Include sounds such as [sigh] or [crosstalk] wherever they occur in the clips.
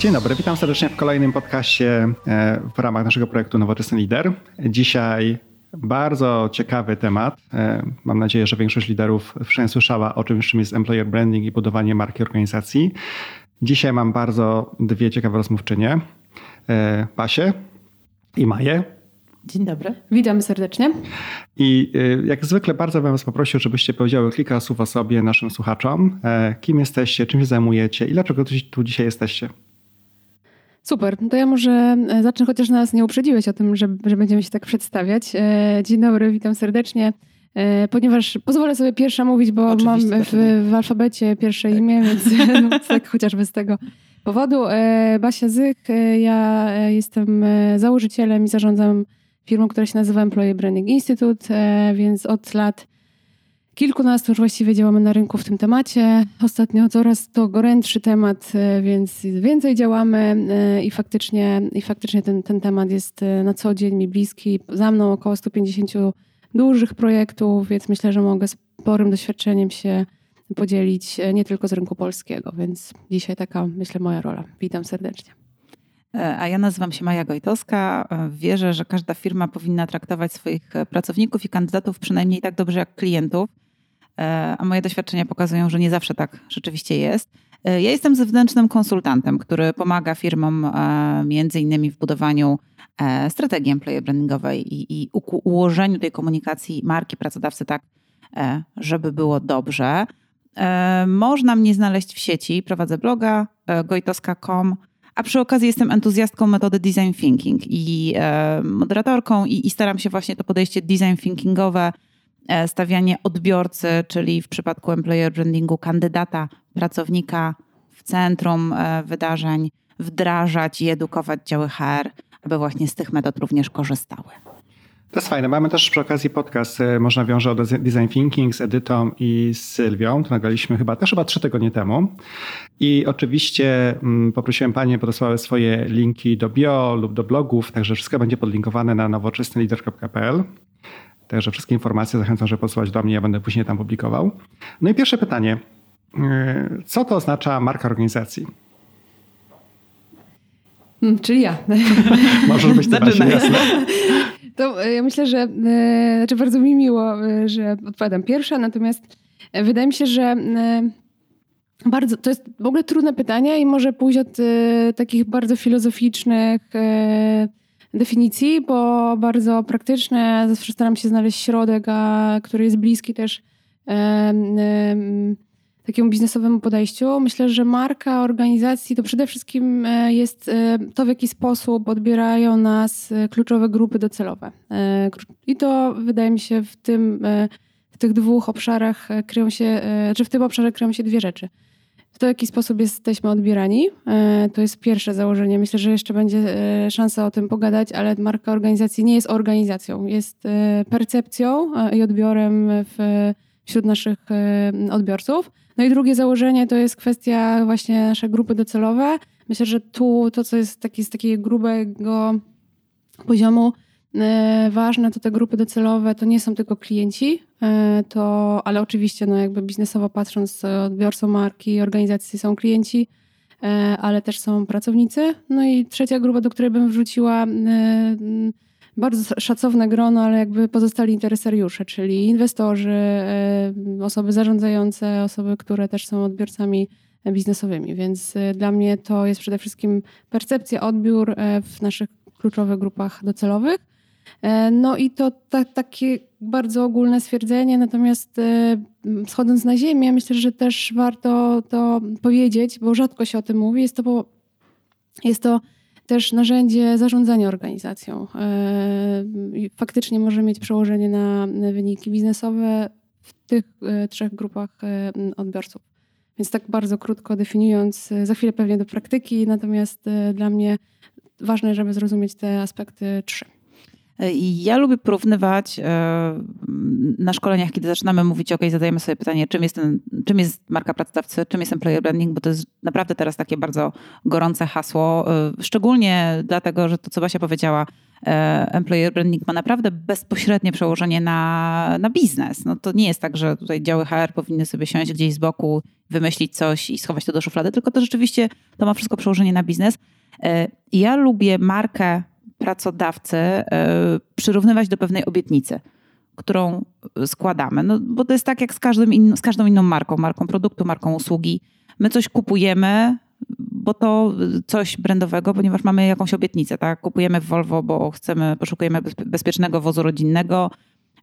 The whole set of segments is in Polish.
Dzień dobry, witam serdecznie w kolejnym podcaście e, w ramach naszego projektu Nowoczesny Lider. Dzisiaj bardzo ciekawy temat. E, mam nadzieję, że większość liderów wszędzie słyszała o czym, czym jest employer branding i budowanie marki organizacji. Dzisiaj mam bardzo dwie ciekawe rozmówczynie. Pasię e, i Maję. Dzień dobry. Witam serdecznie. I jak zwykle bardzo bym Was poprosił, żebyście powiedziały kilka słów o sobie naszym słuchaczom. Kim jesteście, czym się zajmujecie i dlaczego tu dzisiaj jesteście? Super, to ja może e, zacznę, chociaż nas nie uprzedziłeś o tym, że, że będziemy się tak przedstawiać. E, dzień dobry, witam serdecznie. E, ponieważ pozwolę sobie pierwsza mówić, bo Oczywiście, mam w, w, alfabecie pierwsze tak. imię, więc [laughs] no, tak chociażby z tego powodu. Basia Zych, ja jestem założycielem i zarządzam firmą, która się nazywa Employee Branding Institute, więc od lat kilkunastu już właściwie działamy na rynku w tym temacie. Ostatnio coraz to gorętszy temat, e, więc więcej działamy e, i faktycznie, i faktycznie ten, ten temat jest e, na co dzień mi bliski. Za mną około 150 dużych projektów, więc myślę, że mogę sporym doświadczeniem się podzielić nie tylko z rynku polskiego, więc dzisiaj taka, myślę, moja rola. Witam serdecznie. A ja nazywam się Maja Gojtowska. Wierzę, że każda firma powinna traktować swoich pracowników i kandydatów przynajmniej tak dobrze jak klientów. E, a moje doświadczenia pokazują, że nie zawsze tak rzeczywiście jest. E, ja jestem zewnętrznym konsultantem, który pomaga firmom e, między innymi w budowaniu strategii employer brandingowej i, i ułożeniu tej komunikacji marki pracodawcy tak, żeby było dobrze. Można mnie znaleźć w sieci, prowadzę bloga gojtoska.com, a przy okazji jestem entuzjastką metody design thinking i moderatorką i, i staram się właśnie to podejście design thinkingowe stawianie odbiorcy, czyli w przypadku employer brandingu kandydata, pracownika w centrum e, wydarzeń, wdrażać i edukować działy HR, aby właśnie z tych metod również korzystały. To jest fajne. Mamy też przy okazji podcast, e, można wiąże o Design Thinking z Edytą i z Sylwią. To nagraliśmy chyba też chyba trzy tygodnie temu. I oczywiście mm, poprosiłem Panie, podesłały swoje linki do bio lub do blogów, także wszystko będzie podlinkowane na nowoczesnylider.pl. Także wszystkie informacje zachęcam, żeby posłać do mnie, ja będę później tam publikował. No i pierwsze pytanie. E, co to oznacza marka organizacji? Hmm, czyli ja. [laughs] Może być to jasne. [laughs] To e, ja myślę, że e, znaczy bardzo mi miło, że odpowiadam pierwsza, natomiast wydaje mi się, że bardzo, to jest w ogóle trudne pytanie i może pójść od takich bardzo filozoficznych definicji, bo bardzo praktyczne. Zawsze staram się znaleźć środek, a, który jest bliski też takiemu biznesowemu podejściu. Myślę, że marka organizacji to przede wszystkim e, jest e, to, w jaki sposób odbierają nas e, kluczowe grupy docelowe. I to wydaje mi się w tym, w tych dwóch obszarach kryją się, czy w tym obszarze kryją się dwie rzeczy to, w jaki sposób jesteśmy odbierani. E, to jest pierwsze założenie. Myślę, że jeszcze będzie e, szansa o tym pogadać, ale marka organizacji nie jest organizacją. Jest e, percepcją i odbiorem w, wśród naszych odbiorców. No i drugie założenie to jest kwestia właśnie nasze grupy docelowe. Myślę, że tu to, co jest taki, z takiego grubego poziomu, ważne to te grupy docelowe to nie są tylko klienci, e, to, ale oczywiście no jakby biznesowo patrząc odbiorcą marki organizacji są klienci, e, ale też są pracownicy. No i trzecia grupa, do której bym wrzuciła bardzo szacowne grono, ale jakby pozostali interesariusze, czyli inwestorzy, osoby zarządzające, osoby, które też są odbiorcami biznesowymi. Więc dla mnie to jest przede wszystkim percepcja, odbiór w naszych kluczowych grupach docelowych. E, no i to ta, takie bardzo ogólne stwierdzenie, natomiast e, schodząc na ziemię, myślę, że też warto to powiedzieć, bo rzadko się o tym mówi. Jest to, jest to też narzędzie zarządzania organizacją. E, faktycznie może mieć przełożenie na wyniki biznesowe w tych trzech grupach odbiorców. Więc tak bardzo krótko definiując, za chwilę pewnie do praktyki, natomiast dla mnie ważne, żeby zrozumieć te aspekty trzy. Ja lubię porównywać e, na szkoleniach, kiedy zaczynamy mówić, ok, zadajemy sobie pytanie, czym jest, ten, czym jest marka pracodawcy, czym jest employer branding, bo to jest naprawdę teraz takie bardzo gorące hasło, e, szczególnie dlatego, że to, co Basia powiedziała, e, employer branding ma naprawdę bezpośrednie przełożenie na, na biznes. No to nie jest tak, że tutaj działy HR powinny sobie siąść gdzieś z boku, wymyślić coś i schować to do szuflady, tylko to rzeczywiście to ma wszystko przełożenie na biznes. Ja lubię markę pracodawcy e, przyrównywać do pewnej obietnicy, którą składamy. No, bo to jest tak jak z, każdym in, z każdą inną marką, marką produktu, marką usługi. My coś kupujemy, bo to coś brandowego, ponieważ mamy jakąś obietnicę, tak? Kupujemy Volvo, bo chcemy, poszukujemy bezpiecznego wozu rodzinnego,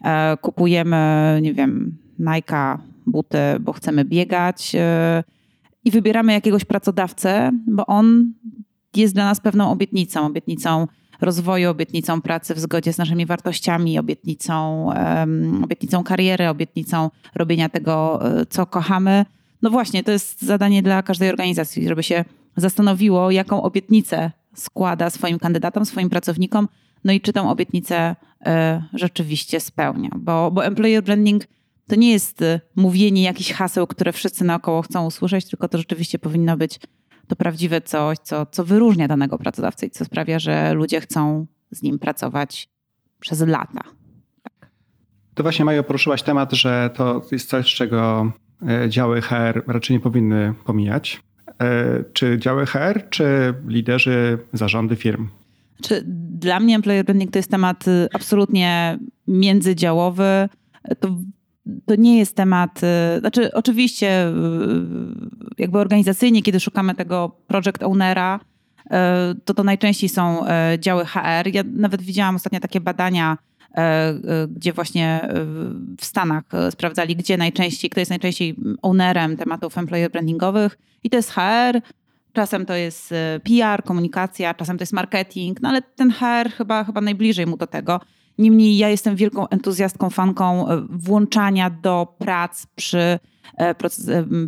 e, kupujemy, nie wiem, Nike, buty, bo chcemy biegać e, i wybieramy jakiegoś pracodawcę, bo on jest dla nas pewną obietnicą, obietnicą rozwoju, obietnicą pracy w zgodzie z naszymi wartościami, obietnicą, obietnicą kariery, obietnicą robienia tego, e, co kochamy. No właśnie, to jest zadanie dla każdej organizacji, żeby się zastanowiło, jaką obietnicę składa swoim kandydatom, swoim pracownikom, no i czy tą obietnicę y, rzeczywiście spełnia. Bo, bo employer branding to nie jest e, mówienie jakichś haseł, które wszyscy naokoło chcą usłyszeć, tylko to rzeczywiście powinno być to prawdziwe coś, co, co wyróżnia danego pracodawcę i co sprawia, że ludzie chcą z nim pracować przez lata. Tak. To właśnie Majo poruszyłaś temat, że to jest coś, czego e, działy HR raczej nie powinny pomijać. E, czy działy HR, czy liderzy, zarządy firm? Czy dla mnie employer branding to jest temat y, absolutnie międzydziałowy. To to nie jest temat, y, znaczy oczywiście y, jakby organizacyjnie, kiedy szukamy tego project ownera, y, to to najczęściej są działy HR. Ja nawet widziałam ostatnio takie badania, gdzie właśnie w Stanach sprawdzali, gdzie najczęściej, kto jest najczęściej ownerem tematów employer brandingowych i to jest HR, czasem to jest PR, komunikacja, czasem to jest marketing, no ale ten HR chyba, chyba najbliżej mu do tego. Niemniej ja jestem wielką entuzjastką, fanką e, włączania do prac przy, e, e,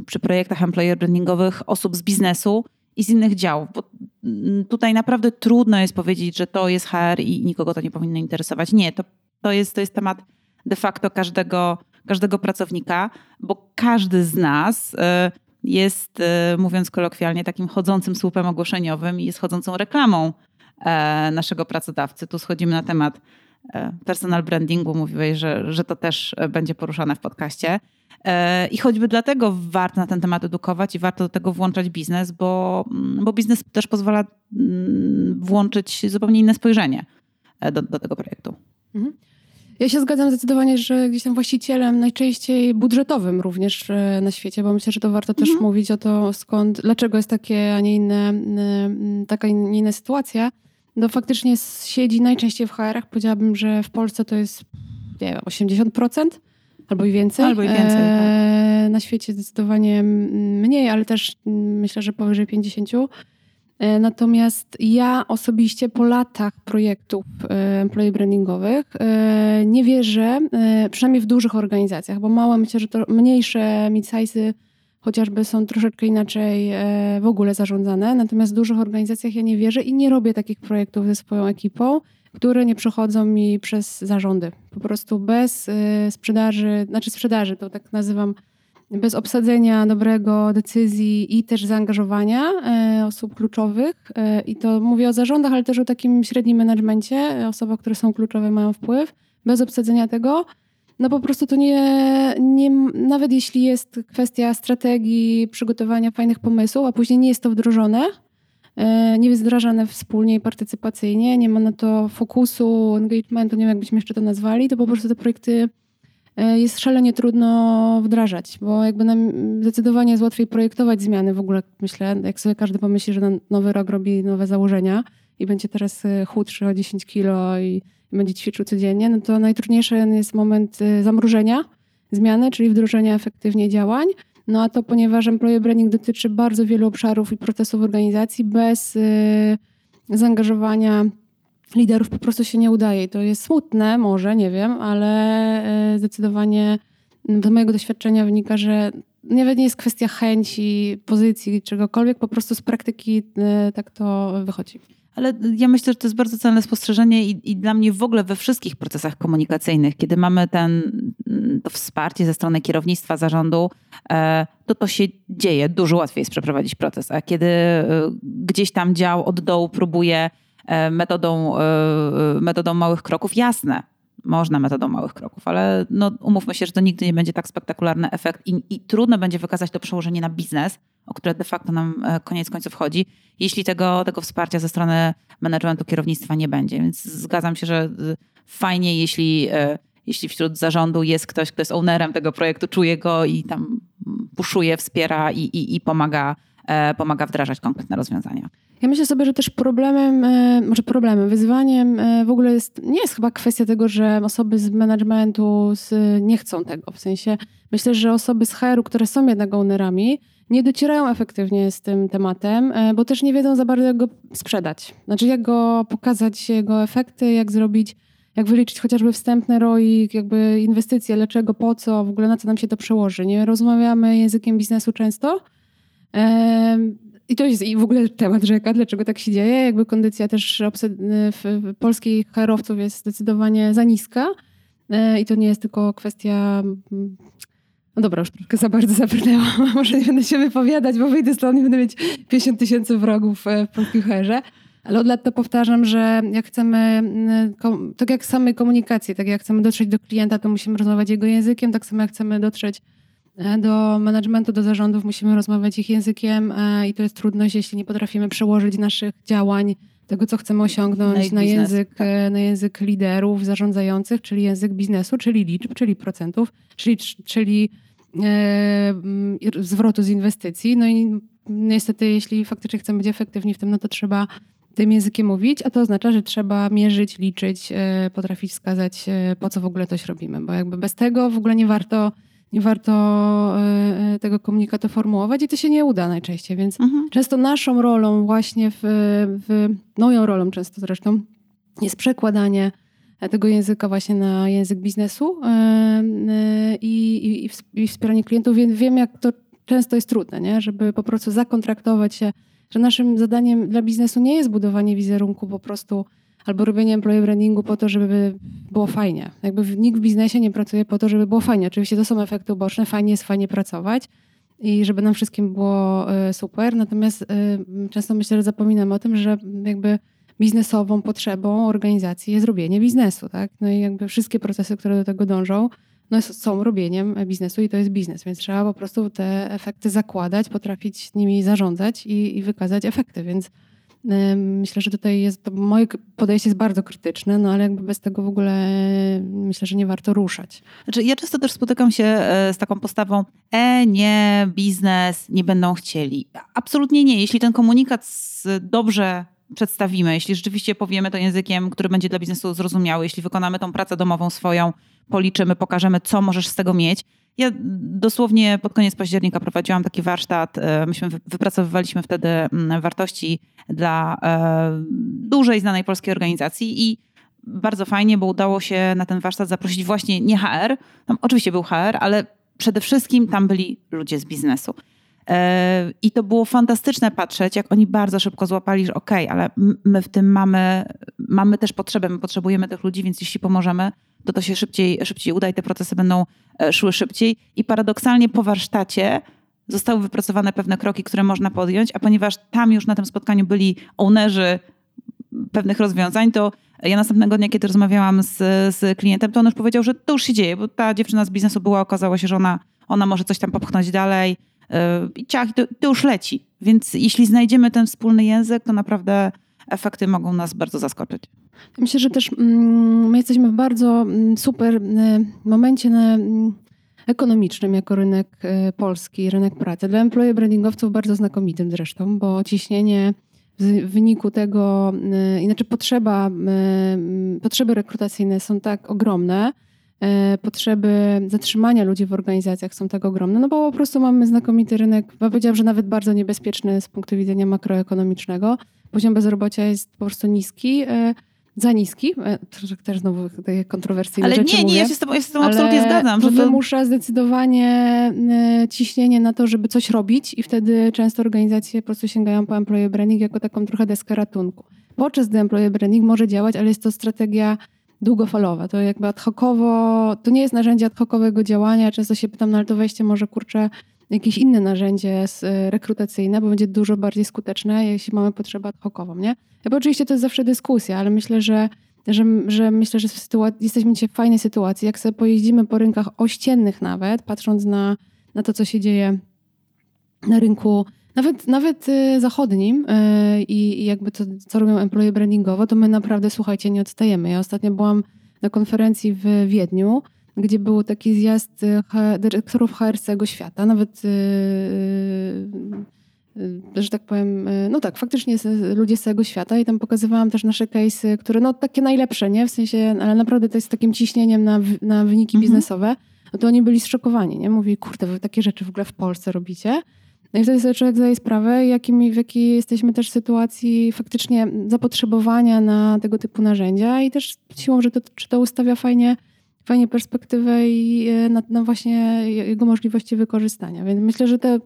przy projektach employer brandingowych osób z biznesu i z innych działów, bo mm, tutaj naprawdę trudno jest powiedzieć, że to jest HR i nikogo to nie powinno interesować. Nie, to, to, jest, to jest temat de facto każdego, każdego pracownika, bo każdy z nas jest, mówiąc kolokwialnie, takim chodzącym słupem ogłoszeniowym i jest chodzącą reklamą naszego pracodawcy. Tu schodzimy na temat E, personal brandingu mówiłeś, że, że to też e, będzie poruszane w podcaście. E, I choćby dlatego warto na ten temat edukować i warto do tego włączać biznes, bo, mm, bo biznes też pozwala mm, włączyć zupełnie inne spojrzenie do, do tego projektu. Mhm. Ja się zgadzam zdecydowanie, że gdzieś tam właścicielem najczęściej budżetowym również na świecie, bo myślę, że to warto też mhm. mówić o to, skąd, dlaczego jest takie, a nie inne, taka nie inna sytuacja no faktycznie siedzi najczęściej w HR-ach. Powiedziałabym, że w Polsce to jest nie wiem, 80% albo i więcej. Albo i więcej. E, tak. Na świecie zdecydowanie mniej, ale też myślę, że powyżej 50%. E, natomiast ja osobiście po latach projektów e, employee brandingowych e, nie wierzę, przynajmniej w dużych organizacjach, bo małe, myślę, że to mniejsze mid-size'y chociażby są troszeczkę inaczej e, w ogóle zarządzane. Natomiast w dużych organizacjach ja nie wierzę i nie robię takich projektów ze swoją ekipą, które nie przechodzą mi przez zarządy. Po prostu bez e, sprzedaży, znaczy sprzedaży, to tak nazywam, bez obsadzenia dobrego decyzji i też zaangażowania e, osób kluczowych. I to mówię o zarządach, ale też o takim średnim menadżmencie. Osoby, które są kluczowe, mają wpływ. Bez obsadzenia tego no po prostu to nie, nie, nawet jeśli jest kwestia strategii, przygotowania fajnych pomysłów, a później nie jest to wdrożone, e, nie jest wdrażane wspólnie i partycypacyjnie, nie ma na to fokusu, engagementu, nie wiem jak byśmy jeszcze to nazwali, to po prostu te projekty e, jest szalenie trudno wdrażać, bo jakby nam zdecydowanie jest łatwiej projektować zmiany w ogóle, myślę, jak sobie każdy pomyśli, że nowy rok robi nowe założenia i będzie teraz e, chudszy o 10 kilo i będzie ćwiczył codziennie, no to najtrudniejszy jest moment y, zamrożenia zmiany, czyli wdrożenia efektywnie działań. No a to ponieważ employer branding dotyczy bardzo wielu obszarów i procesów organizacji, bez y, zaangażowania liderów po prostu się nie udaje. I to jest smutne, może, nie wiem, ale y, zdecydowanie do mojego doświadczenia wynika, że nawet nie jest kwestia chęci, pozycji, czegokolwiek, po prostu z praktyki tak to wychodzi. Ale ja myślę, że to jest bardzo cenne spostrzeżenie i, i, dla mnie w ogóle we wszystkich procesach komunikacyjnych, kiedy mamy ten, to wsparcie ze strony kierownictwa, zarządu, e, to to się dzieje. Dużo łatwiej jest przeprowadzić proces. A kiedy e, gdzieś tam dział od dołu próbuje e, metodą, metodą małych kroków, jasne, można metodą małych kroków, ale no, umówmy się, że to nigdy nie będzie tak spektakularny efekt i, i trudno będzie wykazać to przełożenie na biznes, o które de facto nam e, koniec końców chodzi, jeśli tego, tego wsparcia ze strony managementu kierownictwa nie będzie. Więc zgadzam się, że e, fajnie, jeśli, e, jeśli wśród zarządu jest ktoś, kto jest ownerem tego projektu, czuje go i tam puszuje, wspiera i, i, i pomaga, pomaga wdrażać konkretne rozwiązania. Ja myślę sobie, że też problemem, może problemem, wyzwaniem w ogóle jest, nie jest chyba kwestia tego, że osoby z managementu nie chcą tego. W sensie myślę, że osoby z HR-u, które są jednak ownerami, nie docierają efektywnie z tym tematem, e, bo też nie wiedzą za bardzo, jak go sprzedać. Znaczy, jak go pokazać, jego efekty, jak zrobić, jak wyliczyć chociażby wstępne ROI, jakby inwestycje, dlaczego, po co, w ogóle na co nam się to przełoży. Nie rozmawiamy językiem biznesu często. I to jest i w ogóle temat rzeka, dlaczego tak się dzieje. Jakby kondycja też w polskich HR-owców jest zdecydowanie za niska. E, I to nie jest tylko kwestia no dobra, już troszkę za bardzo zabrnęłam. [laughs] Może nie będę się wypowiadać, bo wyjdę stąd i będę mieć 50 tysięcy wrogów e, w polskim herze. Ale od lat to powtarzam, że jak chcemy, tak jak samej komunikacji, tak jak chcemy dotrzeć do klienta, to musimy rozmawiać jego językiem, tak samo jak chcemy dotrzeć e, do managementu, do zarządów, musimy rozmawiać ich językiem e, i to jest trudność, jeśli nie potrafimy przełożyć naszych działań, tego co chcemy osiągnąć na, na język, tak. na język liderów zarządzających, czyli język biznesu, czyli liczb, czyli procentów, czyli, czyli zwrotu z inwestycji. No i niestety, jeśli faktycznie chcemy być efektywni w tym, no to trzeba tym językiem mówić, a to oznacza, że trzeba mierzyć, liczyć, e, potrafić wskazać, e, po co w ogóle coś robimy, bo jakby bez tego w ogóle nie warto, nie warto tego komunikatu formułować i to się nie uda najczęściej, więc mhm. często naszą rolą właśnie w, w, moją rolą często zresztą jest przekładanie tego języka właśnie na język biznesu e, e, i, i, i wspieranie klientów, więc wiem, jak to często jest trudne, nie? żeby po prostu zakontraktować się, że naszym zadaniem dla biznesu nie jest budowanie wizerunku po prostu albo robienie employee brandingu po to, żeby było fajnie. Jakby nikt w biznesie nie pracuje po to, żeby było fajnie. Oczywiście to są efekty uboczne, fajnie jest fajnie pracować i żeby nam wszystkim było e, super. Natomiast często myślę, że zapominam o tym, że jakby biznesową potrzebą organizacji jest robienie biznesu, tak? No i jakby wszystkie procesy, które do tego dążą, no są robieniem biznesu i to jest biznes, więc trzeba po prostu te efekty zakładać, potrafić nimi zarządzać i, i wykazać efekty, więc Myślę, że tutaj jest, moje podejście jest bardzo krytyczne, no ale jakby bez tego w ogóle myślę, że nie warto ruszać. Znaczy, ja często też spotykam się e, z taką postawą, e, nie, biznes, nie będą chcieli. Absolutnie nie. Jeśli ten komunikat dobrze przedstawimy, jeśli rzeczywiście powiemy to językiem, który będzie dla biznesu zrozumiały, jeśli wykonamy tą pracę domową swoją, policzymy, pokażemy, co możesz z tego mieć. Ja dosłownie pod koniec października prowadziłam taki warsztat. E, myśmy wypracowywaliśmy wtedy mm, wartości dla e, dużej, znanej polskiej organizacji i bardzo fajnie, bo udało się na ten warsztat zaprosić właśnie nie HR, tam oczywiście był HR, ale przede wszystkim tam byli ludzie z biznesu. I to było fantastyczne patrzeć, jak oni bardzo szybko złapali, że okej, okay, ale my w tym mamy, mamy też potrzebę, my potrzebujemy tych ludzi, więc jeśli pomożemy, to to się szybciej, szybciej uda i te procesy będą e, szły szybciej. I paradoksalnie po warsztacie zostały wypracowane pewne kroki, które można podjąć, a ponieważ tam już na tym spotkaniu byli ownerzy pewnych rozwiązań, to ja następnego dnia, kiedy rozmawiałam z, z klientem, to on już powiedział, że to już się dzieje, bo ta dziewczyna z biznesu była, okazało się, że ona, ona może coś tam popchnąć dalej, i ciach, to, to już leci. Więc jeśli znajdziemy ten wspólny język, to naprawdę efekty mogą nas bardzo zaskoczyć. Myślę, że też mm, my jesteśmy w bardzo mm, super y, momencie na, mm, ekonomicznym jako rynek y, polski, rynek pracy. Dla employee brandingowców bardzo znakomitym zresztą, bo ciśnienie w wyniku tego, y, inaczej potrzeba, potrzeby rekrutacyjne są tak ogromne, potrzeby zatrzymania ludzi w organizacjach są tak ogromne, no bo po prostu mamy znakomity rynek, powiedziałam, że nawet bardzo niebezpieczny z punktu widzenia makroekonomicznego. Poziom bezrobocia jest po prostu niski e, za niski. E, też znowu takie kontrowersyjne ale rzeczy nie, mówię. nie, ja się z tobą, ja się z absolutnie zgadzam. Że to wymusza zdecydowanie ciśnienie na to, żeby coś robić i wtedy często organizacje po prostu sięgają po employee branding jako taką trochę deskę ratunku. podczas gdy employee branding może działać, ale jest to strategia długofalowa. To jakby ad hocowo, to nie jest narzędzie ad hocowego działania. Często się pytam, no ale to wejście może kurczę jakieś inne narzędzie rekrutacyjne, bo będzie dużo bardziej skuteczne, jeśli mamy potrzebę ad hocową, nie? Bo oczywiście to jest zawsze dyskusja, ale myślę, że że, że myślę, że jesteśmy dzisiaj w fajnej sytuacji. Jak sobie pojeździmy po rynkach ościennych nawet, patrząc na, na to, co się dzieje na rynku nawet, nawet y, zachodnim y, i jakby to, co robią employee brandingowo, to my naprawdę, słuchajcie, nie odstajemy. Ja ostatnio byłam na konferencji w Wiedniu, gdzie był taki zjazd y, dyrektorów HR całego świata, nawet że tak powiem, no tak, faktycznie ludzie z całego świata i tam pokazywałam też nasze case'y, które no takie najlepsze, nie? W sensie, ale naprawdę to jest takim ciśnieniem na, na wyniki mhm. biznesowe. No to oni byli zszokowani, nie? Mówi, kurde, wy takie rzeczy w ogóle w Polsce robicie. No i wtedy sobie człowiek zdaje sprawę, w jakiej jesteśmy też sytuacji faktycznie zapotrzebowania na tego typu narzędzia i też siłą, że to, czy to ustawia fajnie, fajnie perspektywę i e, na, na właśnie jego możliwości wykorzystania. Więc myślę, że te,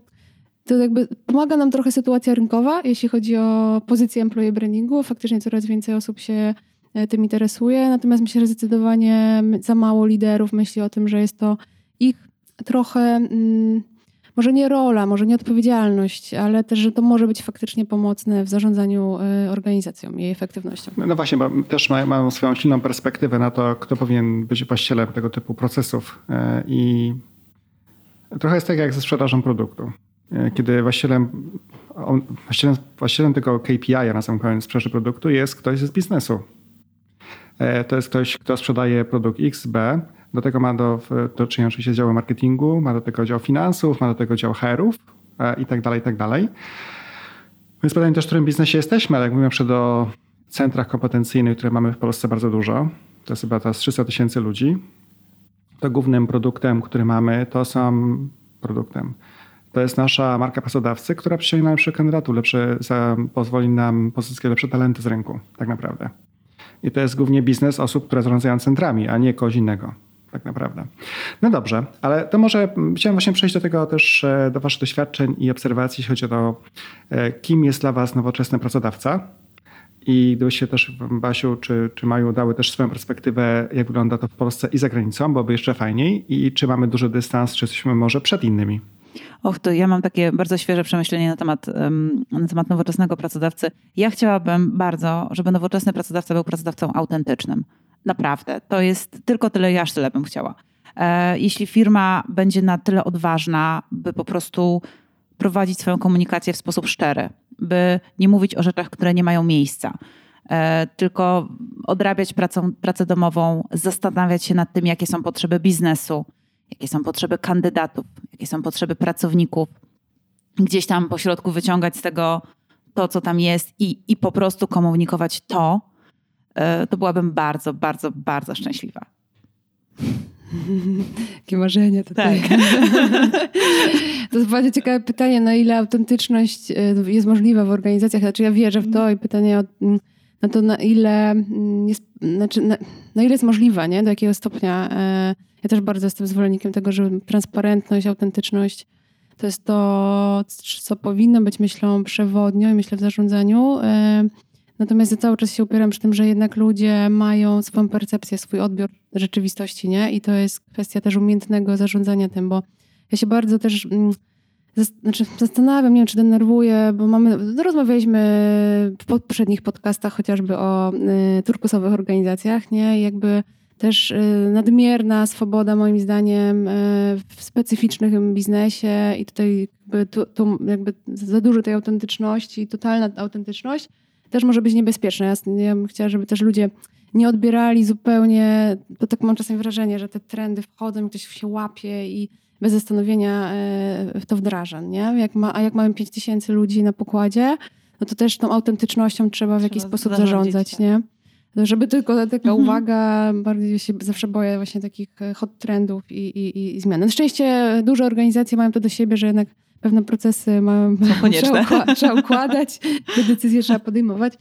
to jakby pomaga nam trochę sytuacja rynkowa, jeśli chodzi o pozycję employee brandingu. Faktycznie coraz więcej osób się e, tym interesuje, natomiast myślę, że zdecydowanie za mało liderów myśli o tym, że jest to ich trochę... Mm, może nie rola, może nie odpowiedzialność, ale też, że to może być faktycznie pomocne w zarządzaniu e, organizacją i jej efektywnością. No, no właśnie, bo też mają, mają swoją silną perspektywę na to, kto powinien być właścicielem tego typu procesów e, i trochę jest tak jak ze sprzedażą produktu. E, kiedy właścicielem, właścicielem, właścicielem tego KPI, na sam koniec sprzedaży produktu jest ktoś z biznesu. To jest ktoś, kto sprzedaje produkt X, B, do tego ma do, do czynienia oczywiście z działem marketingu, ma do tego dział finansów, ma do tego dział HR-ów e, i tak dalej, i tak dalej. Więc pytanie też, w którym biznesie jesteśmy, ale jak mówimy przed o centrach kompetencyjnych, które mamy w Polsce bardzo dużo, to jest chyba teraz 300 tysięcy ludzi, to głównym produktem, który mamy, to są produktem. To jest nasza marka pracodawcy, która przyciągnie lepszych kandydatów, lepsze, pozwoli nam pozyskać lepsze talenty z rynku, tak naprawdę. I to jest głównie biznes osób, które zarządzają centrami, a nie kogoś innego tak naprawdę. No dobrze, ale to może chciałem właśnie przejść do tego też, e, do waszych doświadczeń i obserwacji, jeśli chodzi o to, e, kim jest dla was nowoczesny pracodawca. I gdybyście też Basiu czy, czy Maju dały też swoją perspektywę, jak wygląda to w Polsce i za granicą, byłoby jeszcze fajniej. I czy mamy duży dystans, czy jesteśmy może przed innymi? Och, to ja mam takie bardzo świeże przemyślenie na temat, na temat nowoczesnego pracodawcy. Ja chciałabym bardzo, żeby nowoczesny pracodawca był pracodawcą autentycznym. Naprawdę. To jest tylko tyle, ja aż tyle bym chciała. E, jeśli firma będzie na tyle odważna, by po prostu prowadzić swoją komunikację w sposób szczery, by nie mówić o rzeczach, które nie mają miejsca, e, tylko odrabiać pracę, pracę domową, zastanawiać się nad tym, jakie są potrzeby biznesu, jakie są potrzeby kandydatów, jakie są potrzeby pracowników, gdzieś tam po środku wyciągać z tego to, co tam jest i, i po prostu komunikować to, to byłabym bardzo, bardzo, bardzo szczęśliwa. [laughs] Jakie marzenie tutaj. Tak. [laughs] to jest bardzo ciekawe pytanie, na ile autentyczność e, jest możliwa w organizacjach. Znaczy ja wierzę w to i pytanie o, na to, na ile mm, jest, znaczy na, na, ile jest możliwa, nie? do jakiego stopnia. E, ja też bardzo jestem zwolennikiem tego, że transparentność, autentyczność to jest to, co powinno być myślą przewodnią i myślę w zarządzaniu. Natomiast ja cały czas się upieram przy tym, że jednak ludzie mają swoją percepcję, swój odbiór rzeczywistości, nie? I to jest kwestia też umiejętnego zarządzania tym, bo ja się bardzo też mm, znaczy zastanawiam, nie wiem, czy denerwuję, bo mamy, no rozmawialiśmy w poprzednich podcastach chociażby o y, turkusowych organizacjach, nie? I jakby też y, nadmierna swoboda moim zdaniem y, w specyficznym biznesie i tutaj jakby, tu, tu jakby za dużo tej autentyczności, totalna autentyczność też może być niebezpieczne. Ja, ja bym chciała, żeby też ludzie nie odbierali zupełnie, bo tak mam czasem wrażenie, że te trendy wchodzą i ktoś się łapie i bez zastanowienia e, to wdraża, nie? Jak ma, a jak mamy 5 tysięcy ludzi na pokładzie, no to też tą autentycznością trzeba w trzeba jakiś sposób zarządzać, tak. nie? Żeby tylko taka mhm. uwaga, bardziej się zawsze boję właśnie takich e, hot trendów i, i, i zmian. Na szczęście duże organizacje mają to do siebie, że jednak pewne procesy ma, [laughs] trzeba, trzeba układać, te decyzje trzeba podejmować.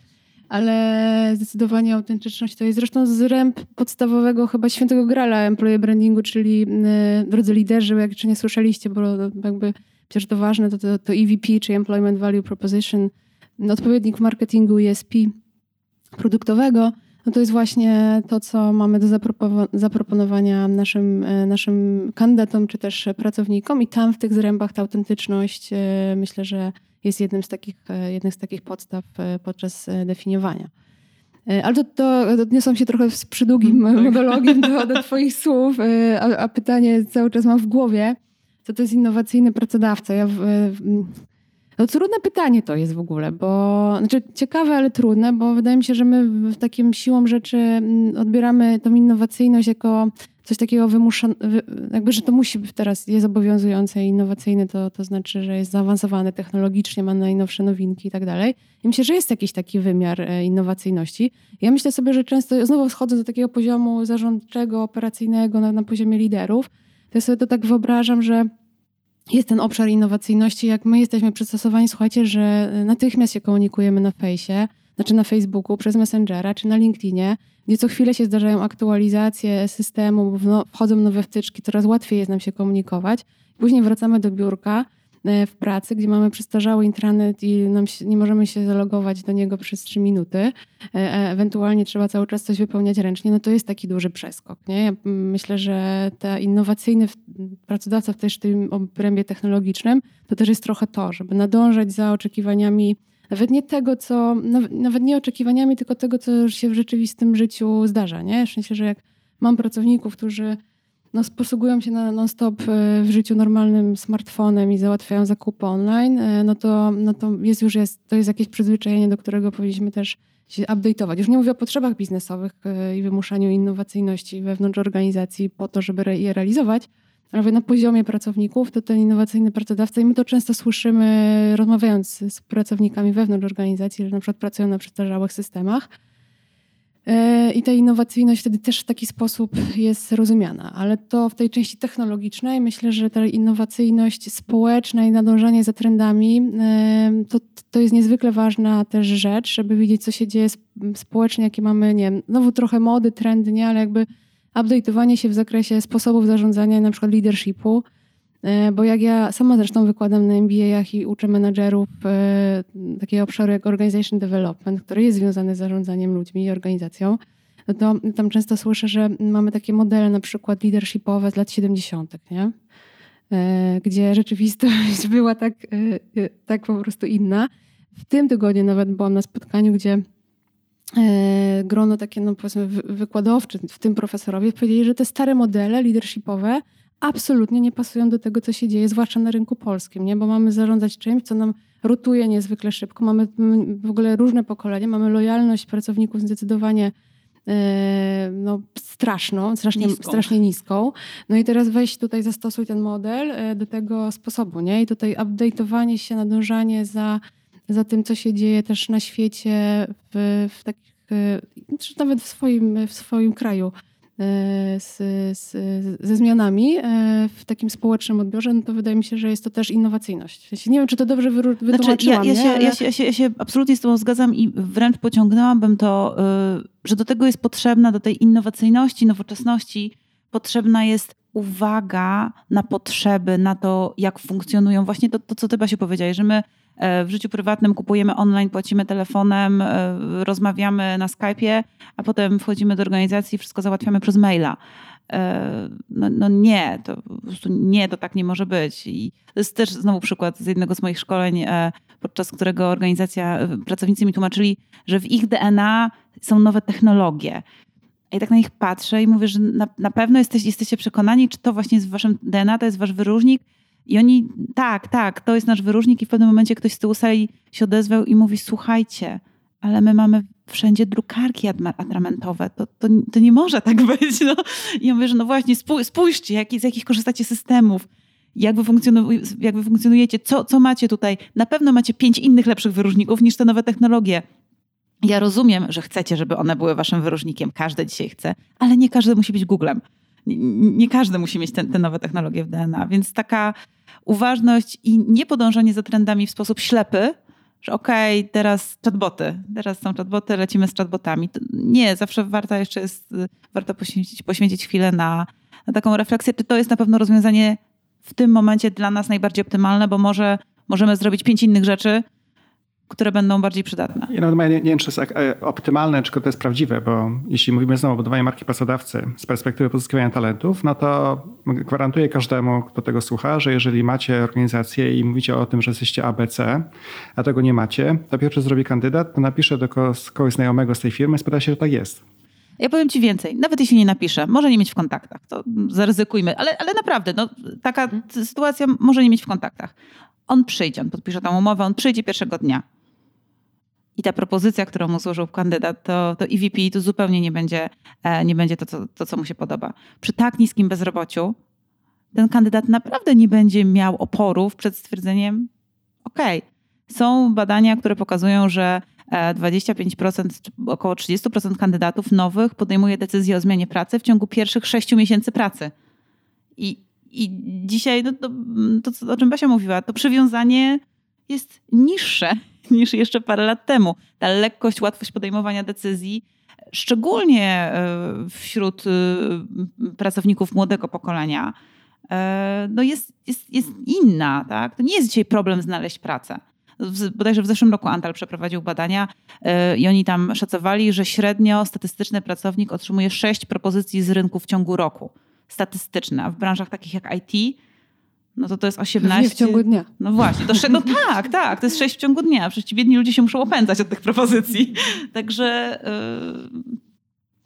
Ale zdecydowanie autentyczność to jest zresztą zręb podstawowego chyba świętego grala employee brandingu, czyli y, drodzy liderzy, jak czy nie słyszeliście, bo jakby przecież to ważne, to, to, to EVP, czy Employment Value Proposition, odpowiednik marketingu ESP, produktowego, no to jest właśnie to, co mamy do zaproponowania naszym, e, naszym kandydatom czy też pracownikom i tam w tych zrębach ta autentyczność myślę, że jest jednym z takich, jednym z takich podstaw podczas definiowania. Ale to, to odniosłam się trochę z przydługim tak. monologiem do, do [laughs] Twoich słów, a, a, pytanie cały czas mam w głowie. Co to jest innowacyjny pracodawca? Ja w, w, no trudne pytanie to jest w ogóle, bo znaczy ciekawe, ale trudne, bo wydaje mi się, że my w takim siłą rzeczy mm, odbieramy tą innowacyjność jako coś takiego wymuszone, jakby, że to musi być teraz, jest obowiązujące i innowacyjne, to, to znaczy, że jest zaawansowany technologicznie, ma najnowsze nowinki i tak dalej. I myślę, że jest jakiś taki wymiar e, innowacyjności. Ja myślę sobie, że często, znowu wchodzę do takiego poziomu zarządczego, operacyjnego na, na poziomie liderów, to ja sobie to tak wyobrażam, że jest ten obszar innowacyjności, jak my jesteśmy przystosowani, słuchajcie, że natychmiast się komunikujemy na fejsie, znaczy na Facebooku, przez Messengera czy na LinkedInie, gdzie co chwilę się zdarzają aktualizacje systemu, wchodzą nowe wtyczki, coraz łatwiej jest nam się komunikować. Później wracamy do biurka w pracy, gdzie mamy przestarzały intranet i się, nie możemy się zalogować do niego przez trzy minuty, e, e, ewentualnie trzeba cały czas coś wypełniać ręcznie, no to jest taki duży przeskok. Nie? Ja myślę, że ta innowacyjny pracodawca w też tym obrębie technologicznym, to też jest trochę to, żeby nadążać za oczekiwaniami nawet nie tego, co, nawet nie oczekiwaniami, tylko tego, co się w rzeczywistym życiu zdarza. Nie? Myślę, że jak mam pracowników, którzy no, posługują się na non-stop e, w życiu normalnym smartfonem i załatwiają zakupy online, e, no to, no to jest już jest, to jest jakieś przyzwyczajenie, do którego powinniśmy też się update'ować. Już nie mówię o potrzebach biznesowych e, i wymuszaniu innowacyjności wewnątrz organizacji po to, żeby je realizować, ale na poziomie pracowników to ten innowacyjny pracodawca i my to często słyszymy rozmawiając z pracownikami wewnątrz organizacji, że na przykład pracują na przestarzałych systemach, I ta innowacyjność wtedy też w taki sposób jest rozumiana, ale to w tej części technologicznej myślę, że ta innowacyjność społeczna i nadążanie za trendami e, to, to jest niezwykle ważna też rzecz, żeby widzieć, co się dzieje społecznie, jakie mamy, nie wiem, znowu trochę mody, trendy, nie, ale jakby update'owanie się w zakresie sposobów zarządzania, na przykład leadershipu, E, bo jak ja sama zresztą wykładam na MBA-ach i uczę menadżerów e, takiego obszaru jak Organization Development, który jest związany z zarządzaniem ludźmi i organizacją, no to tam często słyszę, że mamy takie modele na przykład leadershipowe z lat 70., nie? E, gdzie rzeczywistość [laughs] była tak, tak po prostu inna. W tym tygodniu nawet byłam na spotkaniu, gdzie grono takie, no powiedzmy, wykładowczy, w tym profesorowie, powiedzieli, że te stare modele leadershipowe absolutnie nie pasują do tego, co się dzieje, zwłaszcza na rynku polskim, nie? bo mamy zarządzać czymś, co nam rotuje niezwykle szybko. Mamy w ogóle różne pokolenia, mamy lojalność pracowników zdecydowanie e, no, straszną, strasznie niską. strasznie niską. No i teraz weź tutaj zastosuj ten model e, do tego sposobu, nie? I tutaj update'owanie się, nadążanie za, za tym, co się dzieje też na świecie, w, w takich, e, czy nawet w swoim, w swoim kraju z, z, ze zmianami e, w takim społecznym odbiorze, no to wydaje mi się, że jest to też innowacyjność. Nie wiem, czy to dobrze wytłumaczyłam. Znaczy, ja, ja, się, Ale... ja, się, ja, się, ja się absolutnie z tobą zgadzam i wręcz pociągnęłabym to, e, że do tego jest potrzebna, do tej innowacyjności, nowoczesności, potrzebna jest uwaga na potrzeby, na to, jak funkcjonują. Właśnie to, to co ty się powiedziałeś, że my E, w życiu prywatnym kupujemy online, płacimy telefonem, e, rozmawiamy na Skype'ie, a potem wchodzimy do organizacji i wszystko załatwiamy przez maila. E, no, no, nie, to po prostu nie, to tak nie może być. I to jest też znowu przykład z jednego z moich szkoleń, podczas którego organizacja, pracownicy mi tłumaczyli, że w ich DNA są nowe technologie. I tak na nich patrzę i mówię, że na, na pewno jesteś, jesteście przekonani, czy to właśnie jest w waszym DNA, to jest wasz wyróżnik, i oni, tak, tak, to jest nasz wyróżnik i w pewnym momencie ktoś z tyłu sali się odezwał i mówi, słuchajcie, ale my mamy wszędzie drukarki atramentowe, to, to, to nie może tak [laughs] być. No. I ja mówię, że no właśnie, spójrzcie, jak, z jakich korzystacie systemów, jak wy, jak wy funkcjonujecie, co, co macie tutaj. Na pewno macie pięć innych lepszych wyróżników niż te nowe technologie. Ja rozumiem, że chcecie, żeby one były waszym wyróżnikiem. Każdy dzisiaj chce, ale nie każdy musi być Googlem nie każdy musi mieć te, te nowe technologie w DNA, więc taka uważność i nie podążanie za trendami w sposób ślepy, że okej, okay, teraz chatboty, teraz są chatboty, lecimy z chatbotami. Nie, zawsze warto jeszcze jest, warto poświęcić, poświęcić chwilę na, na taką refleksję, czy to jest na pewno rozwiązanie w tym momencie dla nas najbardziej optymalne, bo może możemy zrobić pięć innych rzeczy, które będą bardziej przydatne. Ja no, nie, nie wiem, czy to jest e, optymalne, czy to jest prawdziwe, bo jeśli mówimy znowu o budowaniu marki pracodawcy z perspektywy pozyskiwania talentów, no to gwarantuję każdemu, kto tego słucha, że jeżeli macie organizację i mówicie o tym, że jesteście ABC, a tego nie macie, to pierwszy zrobi kandydat, to napisze do kogoś znajomego z tej firmy i spyta się, że tak jest. Ja powiem ci więcej, nawet jeśli nie napiszę, może nie mieć w kontaktach, to zaryzykujmy, ale, ale naprawdę, no, taka sytuacja może nie mieć w kontaktach. On przyjdzie, on podpisze tą umowę, on przyjdzie pierwszego dnia. I ta propozycja, którą mu złożył kandydat, to, to EVP to zupełnie nie będzie, e, nie będzie to, co, to, co mu się podoba. Przy tak niskim bezrobociu ten kandydat naprawdę nie będzie miał oporów przed stwierdzeniem: OK, są badania, które pokazują, że 25%, e, około 30% kandydatów nowych podejmuje decyzję o zmianie pracy w ciągu pierwszych 6 miesięcy pracy. I, i dzisiaj, no to, to, o czym Basia mówiła, to przywiązanie jest niższe niż jeszcze parę lat temu. Ta lekkość, łatwość podejmowania decyzji, szczególnie e, wśród e, pracowników młodego pokolenia, no jest, jest, jest inna. Tak? To nie jest dzisiaj problem znaleźć pracę bodajże w zeszłym roku Antal przeprowadził badania i oni tam szacowali, że średnio statystyczny pracownik otrzymuje sześć propozycji z rynku w ciągu roku. Statystyczne, a w branżach takich jak IT no to to jest 18. Nie w ciągu dnia. No właśnie, to, no [laughs] tak, tak, to jest 6 w ciągu dnia. Przecież biedni ludzie się muszą opędzać od tych propozycji. [laughs] Także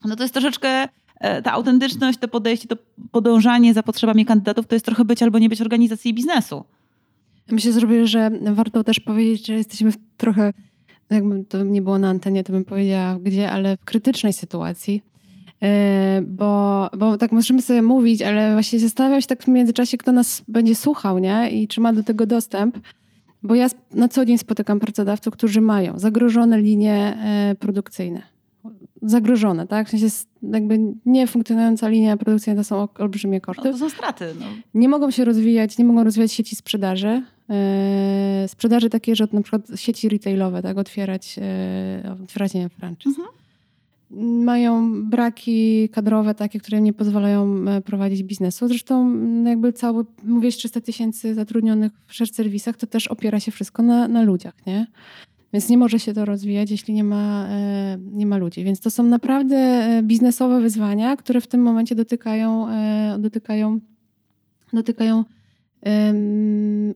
y, no to jest troszeczkę e, ta autentyczność, to podejście, to podążanie za potrzebami kandydatów to jest trochę być albo nie być organizacji biznesu. Myślę sobie, że warto też powiedzieć, że jesteśmy w trochę, jakby to nie było na antenie, to bym powiedziała gdzie, ale w krytycznej sytuacji. E, bo, bo tak możemy sobie mówić, ale właśnie zastanawiam się tak w międzyczasie, kto nas będzie słuchał, nie? I czy ma do tego dostęp. Bo ja na co dzień spotykam pracodawców, którzy mają zagrożone linie e, produkcyjne zagrożone, tak? W sensie jakby niefunkcjonująca linia produkcyjna to są olbrzymie koszty. No to są straty. No. Nie mogą się rozwijać, nie mogą rozwijać sieci sprzedaży. Yy, sprzedaży takie, że na przykład sieci retailowe, tak? Otwierać, yy, otwierać nie wiem, franchise. Mhm. Mają braki kadrowe takie, które nie pozwalają e, prowadzić biznesu. Zresztą jakby cały, mówię 300 tysięcy zatrudnionych w shared serwisach, to też opiera się wszystko na, na ludziach, nie? Więc nie może się to rozwijać, jeśli nie ma, e, nie ma ludzi. Więc to są naprawdę e, biznesowe wyzwania, które w tym momencie dotykają, dotykają, dotykają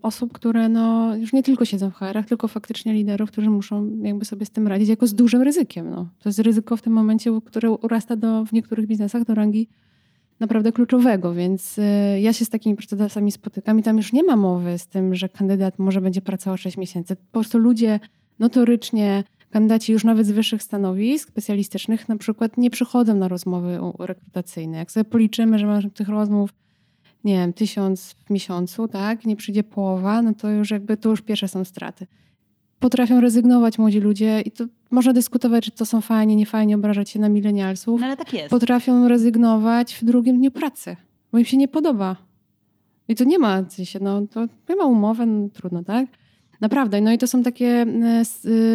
osób, które no, już nie tylko siedzą w HR-ach, tylko faktycznie liderów, którzy muszą jakby sobie z tym radzić jako z dużym ryzykiem. No. To jest ryzyko w tym momencie, które urasta do, w niektórych biznesach do rangi naprawdę kluczowego, więc y, ja się z takimi pracodawcami spotykam i tam już nie ma mowy z tym, że kandydat może będzie pracował 6 miesięcy. Po prostu ludzie notorycznie kandydaci już nawet z wyższych stanowisk specjalistycznych na przykład nie przychodzą na rozmowy rekrutacyjne. Jak sobie policzymy, że masz tych rozmów, nie wiem, tysiąc w miesiącu, tak, nie przyjdzie połowa, no to już jakby to już pierwsze są straty. Potrafią rezygnować młodzi ludzie i to można dyskutować, czy to są fajnie, nie fajnie, obrażać się na milenialsów. No ale tak jest. Potrafią rezygnować w drugim dniu pracy, bo im się nie podoba. I to nie ma, się, no to nie ma umowy, no, trudno, tak? Naprawdę. No i to są takie, e,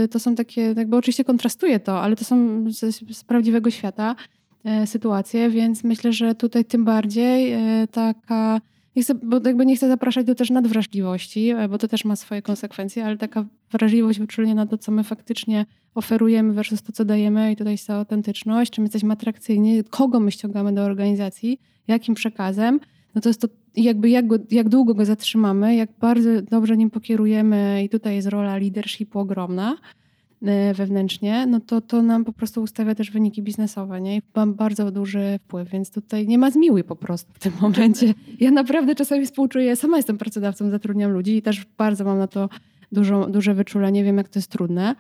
e, to są takie, jakby oczywiście kontrastuje to, ale to są z, z prawdziwego świata e, sytuacje, więc myślę, że tutaj tym bardziej taka, nie chcę, bo jakby nie chcę zapraszać do też nadwrażliwości, bo to też ma swoje konsekwencje, ale taka wrażliwość, wyczulenie na to, co my faktycznie oferujemy versus to, co dajemy i tutaj jest ta autentyczność, czy my jesteśmy atrakcyjni, kogo my ściągamy do organizacji, jakim przekazem, no to jest to jakby jak, go, jak długo go zatrzymamy, jak bardzo dobrze nim pokierujemy i tutaj jest rola leadershipu ogromna. e, wewnętrznie, no to to nam po prostu ustawia też wyniki biznesowe, nie? I mam bardzo duży wpływ, więc tutaj nie ma zmiły po prostu w tym [laughs] momencie. Ja naprawdę czasami współczuję, sama jestem pracodawcą, zatrudniam ludzi i też bardzo mam na to dużo, duże wyczulenie, wiem jak to jest trudne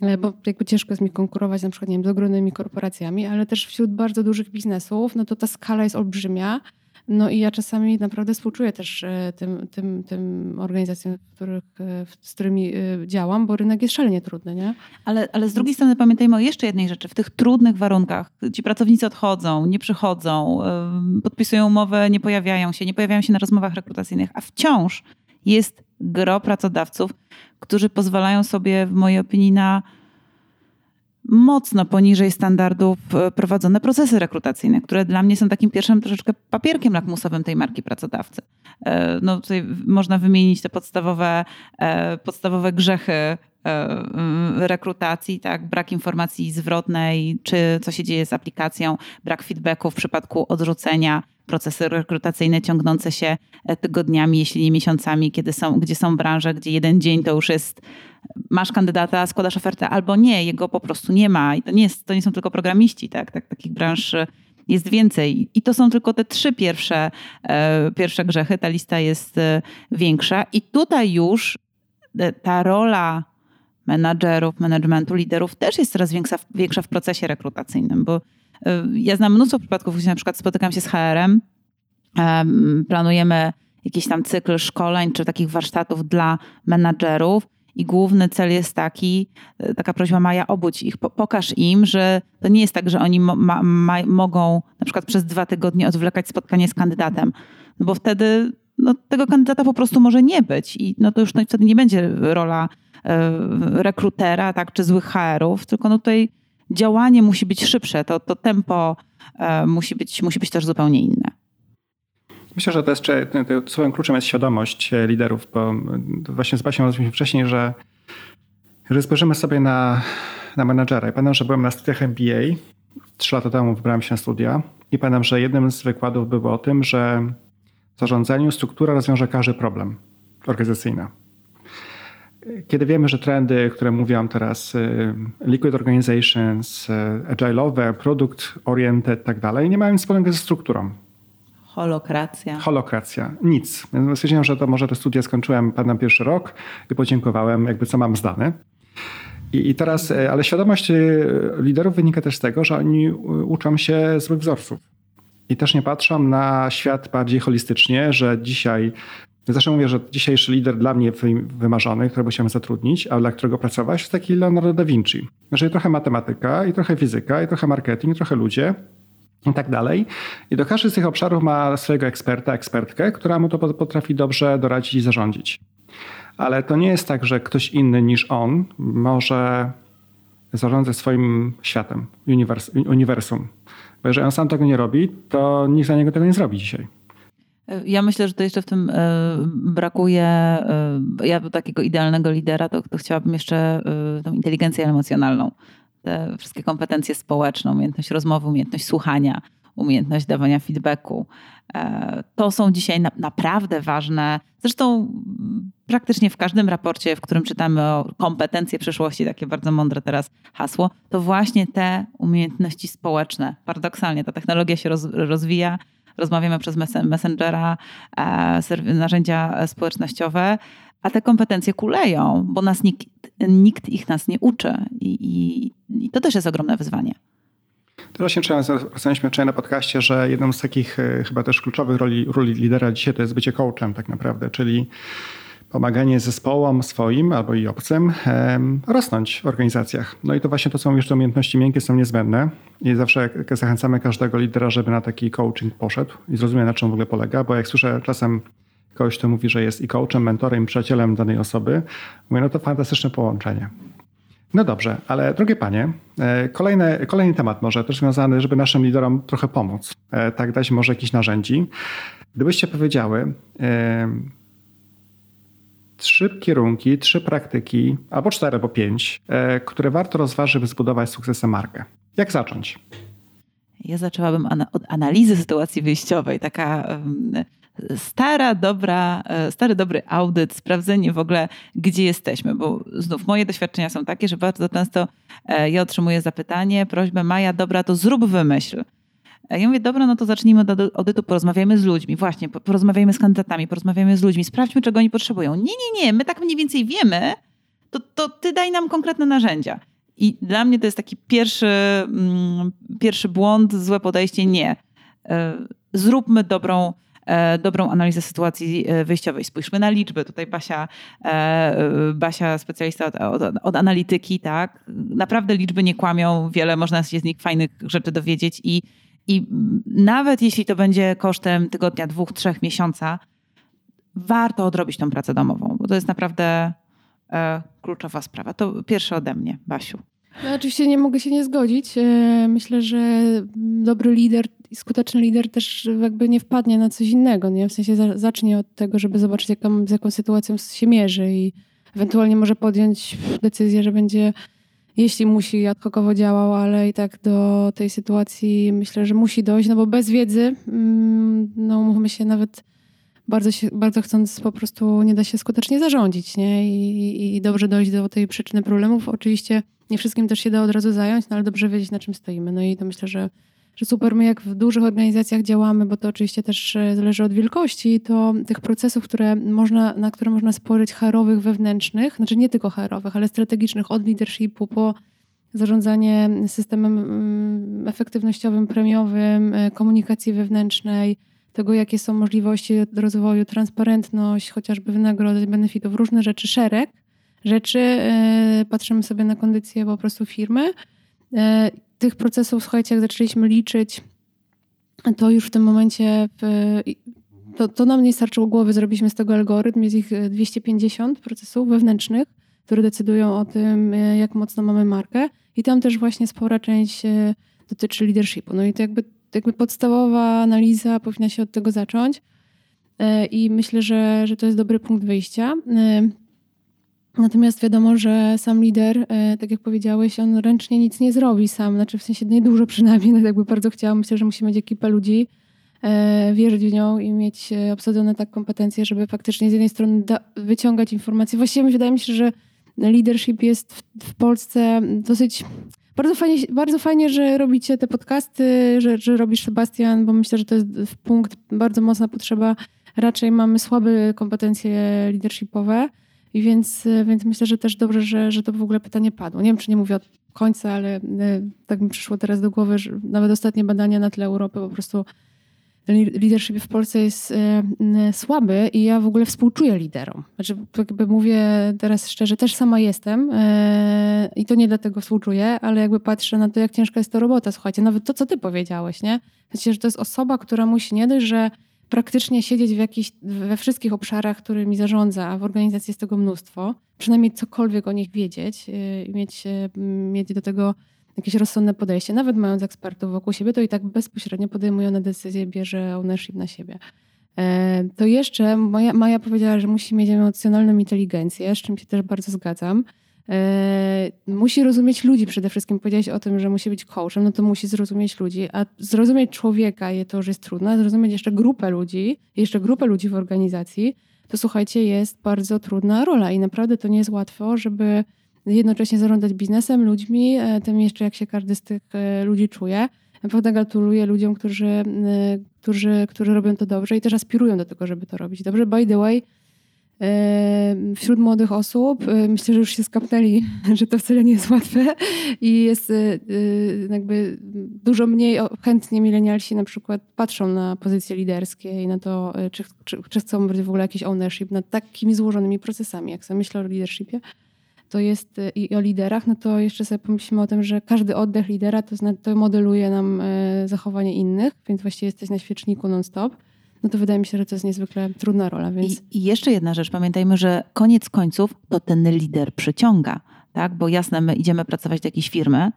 e, bo jakby ciężko jest mi konkurować na przykład nie wiem, z ogromnymi korporacjami, ale też wśród bardzo dużych biznesów, no to ta skala jest olbrzymia no i ja czasami naprawdę współczuję też e, tym, tym, tym organizacjom, których, e, z którymi e, działam, bo rynek jest szalenie trudny, nie? Ale, ale z drugiej strony pamiętajmy o jeszcze jednej rzeczy. W tych trudnych warunkach ci pracownicy odchodzą, nie przychodzą, podpisują umowę, nie pojawiają się, nie pojawiają się na rozmowach rekrutacyjnych, a wciąż jest gro pracodawców, którzy pozwalają sobie, w mojej opinii, na mocno poniżej standardów e, prowadzone procesy rekrutacyjne, które dla mnie są takim pierwszym troszeczkę papierkiem lakmusowym tej marki pracodawcy. E, no tutaj można wymienić te podstawowe, e, podstawowe grzechy rekrutacji, tak? brak informacji zwrotnej, czy co się dzieje z aplikacją, brak feedbacku w przypadku odrzucenia, procesy rekrutacyjne ciągnące się tygodniami, jeśli nie miesiącami, kiedy są, gdzie są branże, gdzie jeden dzień to już jest masz kandydata, składasz ofertę albo nie, jego po prostu nie ma. I to nie, jest, to nie są tylko programiści, tak? tak takich branż jest więcej. I to są tylko te trzy pierwsze, e, pierwsze grzechy. Ta lista jest e, większa. I tutaj już e, ta rola menadżerów, managementu, liderów też jest coraz większa, większa w procesie rekrutacyjnym, bo ja znam mnóstwo przypadków, gdzie na przykład spotykam się z HR-em, planujemy jakiś tam cykl szkoleń czy takich warsztatów dla menadżerów i główny cel jest taki, e, taka prośba Maja, obudź ich, pokaż im, że to nie jest tak, że oni ma, ma, mogą na przykład przez dwa tygodnie odwlekać spotkanie z kandydatem, no bo wtedy no, tego kandydata po prostu może nie być. I no to już no, wtedy nie będzie rola e, rekrutera tak, czy złych HR-ów, tylko no tutaj działanie musi być szybsze, to, to tempo e, musi, być, musi być też zupełnie inne. Myślę, że to jest, słowem kluczem jest świadomość e, liderów, bo właśnie z Basią rozmawialiśmy wcześniej, że jeżeli spojrzymy sobie na, na menadżera, i pamiętam, że byłem na studiach MBA, trzy lata temu wybrałem się na studia i pamiętam, że jednym z wykładów było o tym, że w zarządzaniu struktura rozwiąże każdy problem organizacyjny. Kiedy wiemy, że trendy, które mówiłam teraz, e, liquid organizations, e, agile'owe, product oriented, tak dalej, nie mają nic wspólnego ze strukturą. Holokracja. Holokracja. Nic. Stwierdziłem, że to może te studia skończyłem, pamiętam pierwszy rok i podziękowałem, jakby co mam zdane. I, I, teraz, e, ale świadomość e, liderów wynika też z tego, że oni uczą się złych wzorców. I też nie patrzą na świat bardziej holistycznie, że dzisiaj, zawsze mówię, że dzisiejszy lider dla mnie wymarzony, którego chciałem zatrudnić, a dla którego pracować, jest taki Leonardo da Vinci. Że trochę matematyka, i trochę fizyka, i trochę marketing, i trochę ludzie, i tak dalej. I do każdy z tych obszarów ma swojego eksperta, ekspertkę, która mu to potrafi dobrze doradzić i zarządzić. Ale to nie jest tak, że ktoś inny niż on może zarządzać swoim światem, uniwers uniwersum. Bo jeżeli on sam tego nie robi, to nikt za niego tego nie zrobi dzisiaj. Ja myślę, że to jeszcze w tym e, brakuje, e, ja takiego idealnego lidera, to, to chciałabym jeszcze e, tą inteligencję emocjonalną te wszystkie kompetencje społeczne, umiejętność rozmowy, umiejętność słuchania, umiejętność dawania feedbacku. E, to są dzisiaj naprawdę ważne. Zresztą praktycznie w każdym raporcie, w którym czytamy o kompetencje przyszłości, takie bardzo mądre teraz hasło, to właśnie te umiejętności społeczne. Paradoksalnie ta technologia się rozwija, rozmawiamy przez Messengera, e, narzędzia społecznościowe, a te kompetencje kuleją, bo nas nikt, nikt ich nas nie uczy i, i, i to też jest ogromne wyzwanie. To właśnie rozmawialiśmy wczoraj na podcaście, że jedną z takich e, chyba też kluczowych roli, roli lidera dzisiaj to jest bycie coachem tak naprawdę, czyli pomaganie zespołom swoim albo i obcym rosnąć w organizacjach. No i to właśnie to, co mówisz, umiejętności miękkie są niezbędne i zawsze zachęcamy każdego lidera, żeby na taki coaching poszedł i zrozumiał, na czym w ogóle polega, bo jak słyszę czasem kogoś, kto mówi, że jest i coachem, mentorem, przyjacielem danej osoby, mówię, no to fantastyczne połączenie. No dobrze, ale drogie panie, e, kolejny, kolejny temat może też związany, żeby naszym liderom trochę pomóc, e, tak dać może jakichś narzędzi. Gdybyście powiedziały e, trzy kierunki, trzy praktyki, albo cztery, albo pięć, które warto rozważyć, żeby zbudować sukcesem markę. Jak zacząć? Ja zaczęłabym od analizy sytuacji wyjściowej. Taka stara, dobra, e, stary, dobry audyt, sprawdzenie w ogóle, gdzie jesteśmy, bo znów moje doświadczenia są takie, że bardzo często e, ja otrzymuję zapytanie, prośbę, Maja, dobra, to zrób wymyśl. Ja mówię, dobra, no to zacznijmy od audytu, porozmawiajmy z ludźmi, właśnie, porozmawiajmy z kandydatami, porozmawiajmy z ludźmi, sprawdźmy, czego oni potrzebują. Nie, nie, nie, my tak mniej więcej wiemy, to, to ty daj nam konkretne narzędzia. I dla mnie to jest taki pierwszy, mm, pierwszy błąd, złe podejście, nie. E, zróbmy dobrą E, dobrą analizę sytuacji e, wyjściowej. Spójrzmy na liczby. Tutaj Basia, e, Basia specjalista od, od, od analityki, tak? Naprawdę liczby nie kłamią, wiele można się z nich fajnych rzeczy dowiedzieć i, i nawet jeśli to będzie kosztem tygodnia, dwóch, trzech miesiąca, warto odrobić tą pracę domową, bo to jest naprawdę kluczowa sprawa. To pierwsze ode mnie, Basiu. No, oczywiście nie mogę się nie zgodzić. E, myślę, że dobry lider skuteczny lider też jakby nie wpadnie na coś innego. Nie? W sensie zacznie od tego, żeby zobaczyć, jaką, z jaką sytuacją się mierzy i ewentualnie może podjąć decyzję, że będzie, jeśli musi, ad hocowo działał, ale i tak do tej sytuacji myślę, że musi dojść, no bo bez wiedzy, mm, no mówmy się, nawet bardzo, się, bardzo chcąc po prostu nie da się skutecznie zarządzić, nie? I, I dobrze dojść do tej przyczyny problemów. Oczywiście nie wszystkim też się da od razu zająć, no ale dobrze wiedzieć, na czym stoimy. No i to myślę, że że super, my jak w dużych organizacjach działamy, bo to oczywiście też e, zależy od wielkości, to tych procesów, które można, na które można spojrzeć HR-owych, wewnętrznych, znaczy nie tylko HR-owych, ale strategicznych od leadershipu po zarządzanie systemem mm, efektywnościowym, premiowym, e, komunikacji wewnętrznej, tego jakie są możliwości rozwoju, transparentność, chociażby wynagrodzeń, benefitów, różne rzeczy, szereg rzeczy. E, patrzymy sobie na kondycję po prostu firmy tych procesów, słuchajcie, jak zaczęliśmy liczyć, to już w tym momencie to, to nam nie starczyło głowy, zrobiliśmy z tego algorytm, jest ich 250 procesów wewnętrznych, które decydują o tym, jak mocno mamy markę i tam też właśnie spora część e, dotyczy leadershipu. No i to jakby, jakby podstawowa analiza powinna się od tego zacząć e, i myślę, że, że to jest dobry punkt wyjścia. Natomiast wiadomo, że sam lider, e, tak jak powiedziałeś, on ręcznie nic nie zrobi sam, znaczy w sensie niedużo przynajmniej, [laughs] no jakby bardzo chciałam. Myślę, że musi mieć ekipę ludzi, e, wierzyć w nią i mieć e, obsadzone tak kompetencje, żeby faktycznie z jednej strony wyciągać informacje. Właściwie wydaje mi się, że leadership jest w, w Polsce dosyć... Bardzo fajnie, bardzo fajnie, że robicie te podcasty, że, że robisz Sebastian, bo myślę, że to jest punkt, bardzo mocna potrzeba. Raczej mamy słabe kompetencje leadershipowe. I więc, e, więc myślę, że też dobrze, że, że to w ogóle pytanie padło. Nie wiem, czy nie mówię od końca, ale e, tak mi przyszło teraz do głowy, że nawet ostatnie badania na tle Europy po prostu leadership w Polsce jest e, słaby i ja w ogóle współczuję liderom. Znaczy, jakby mówię teraz szczerze, też sama jestem i to nie dlatego współczuję, ale jakby patrzę na to, jak ciężka jest to robota. Słuchajcie, nawet to, co ty powiedziałeś, nie? Znaczy, że to jest osoba, która musi nie dość, że praktycznie siedzieć w jakiś, we wszystkich obszarach, którymi zarządza, a w organizacji jest tego mnóstwo, przynajmniej cokolwiek o nich wiedzieć y, i mieć, y, mieć do tego jakieś rozsądne podejście, nawet mając ekspertów wokół siebie, to i tak bezpośrednio podejmują decyzje, bierze ownership na siebie. E, to jeszcze Maja, Maja powiedziała, że musi mieć emocjonalną inteligencję, z czym się też bardzo zgadzam. E, musi rozumieć ludzi przede wszystkim. Powiedziałeś o tym, że musi być coachem, no to musi zrozumieć ludzi, a zrozumieć człowieka to już jest trudne, a zrozumieć jeszcze grupę ludzi, jeszcze grupę ludzi w organizacji, to słuchajcie, jest bardzo trudna rola i naprawdę to nie jest łatwo, żeby jednocześnie zarządzać biznesem, ludźmi, e, tym jeszcze jak się każdy z tych e, ludzi czuje. Naprawdę gratuluję ludziom, którzy, którzy, którzy robią to dobrze i też aspirują do tego, żeby to robić dobrze. By the way, wśród młodych osób. Myślę, że już się skapnęli, [laughs] że to wcale nie jest łatwe i jest y, y, jakby dużo mniej chętnie milenialsi na przykład patrzą na pozycje liderskie i na to, czy, czy, czy chcą być w ogóle jakiś ownership nad takimi złożonymi procesami. Jak sobie myślę o leadershipie, to jest i o liderach, no to jeszcze sobie pomyślimy o tym, że każdy oddech lidera to, to modeluje nam zachowanie innych, więc właściwie jesteś na świeczniku non-stop no to wydaje mi się, że to jest niezwykle trudna rola. Więc... I, I, jeszcze jedna rzecz, pamiętajmy, że koniec końców to ten lider przyciąga, tak? Bo jasne, my idziemy pracować do jakiejś firmy,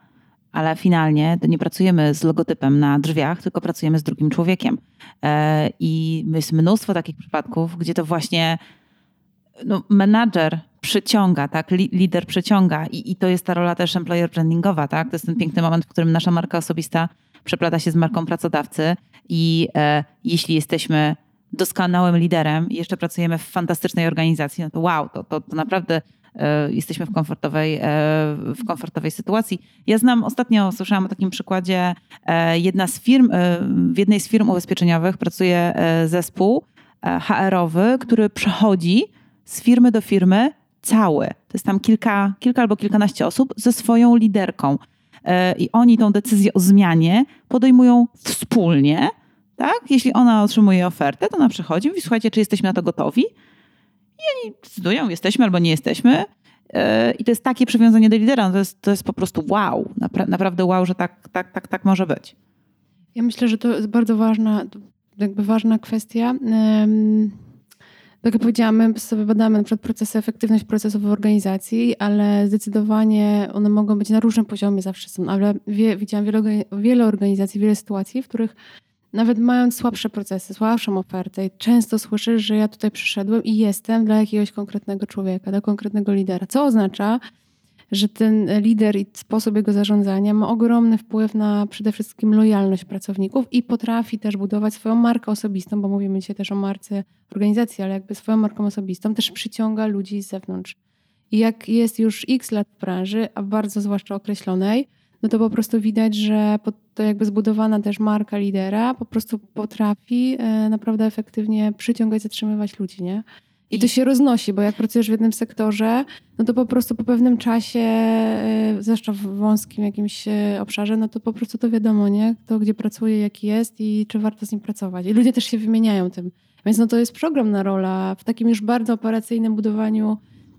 ale finalnie nie pracujemy z logotypem na drzwiach, tylko pracujemy z drugim człowiekiem. E, I jest mnóstwo takich przypadków, gdzie to właśnie no, menadżer przyciąga, tak? Lider przyciąga I, i to jest ta rola też employer brandingowa, tak? To jest ten piękny moment, w którym nasza marka osobista przeplata się z marką pracodawcy i e, jeśli jesteśmy doskonałym liderem i jeszcze pracujemy w fantastycznej organizacji, no to wow, to, to, to naprawdę e, jesteśmy w komfortowej, e, w komfortowej sytuacji. Ja znam, ostatnio słyszałam o takim przykładzie, e, jedna z firm, w jednej z firm ubezpieczeniowych pracuje zespół HR-owy, który przechodzi z firmy do firmy cały. To jest tam kilka, kilka albo kilkanaście osób ze swoją liderką. E, i oni tą decyzję o zmianie podejmują wspólnie, tak? Jeśli ona otrzymuje ofertę, to ona przychodzi i słuchajcie, czy jesteśmy na to gotowi? I oni decydują, jesteśmy albo nie jesteśmy. E, I to jest takie przywiązanie do lidera, no to jest, to jest po prostu wow, naprawdę wow, że tak, tak, tak, tak może być. Ja myślę, że to jest bardzo ważna, jakby ważna kwestia. Tak jak powiedziałam, my sobie badamy na przykład procesy, efektywność procesów w organizacji, ale zdecydowanie one mogą być na różnym poziomie zawsze są, ale wie, widziałam wiele, wiele organizacji, wiele sytuacji, w których nawet mając słabsze procesy, słabszą ofertę, często słyszę, że ja tutaj przyszedłem i jestem dla jakiegoś konkretnego człowieka, dla konkretnego lidera. Co oznacza, że ten lider i sposób jego zarządzania ma ogromny wpływ na przede wszystkim lojalność pracowników i potrafi też budować swoją markę osobistą, bo mówimy dzisiaj też o marce organizacji, ale jakby swoją marką osobistą też przyciąga ludzi z zewnątrz. I jak jest już x lat w branży, a bardzo zwłaszcza określonej, no to po prostu widać, że to jakby zbudowana też marka lidera po prostu potrafi e, naprawdę efektywnie przyciągać, zatrzymywać ludzi, nie? I to się roznosi, bo jak pracujesz w jednym sektorze, no to po prostu po pewnym czasie, e, zwłaszcza w wąskim jakimś e, obszarze, no to po prostu to wiadomo, nie? Kto gdzie pracuje, jaki jest i czy warto z nim pracować. I ludzie też się wymieniają tym. Więc no to jest ogromna rola w takim już bardzo operacyjnym budowaniu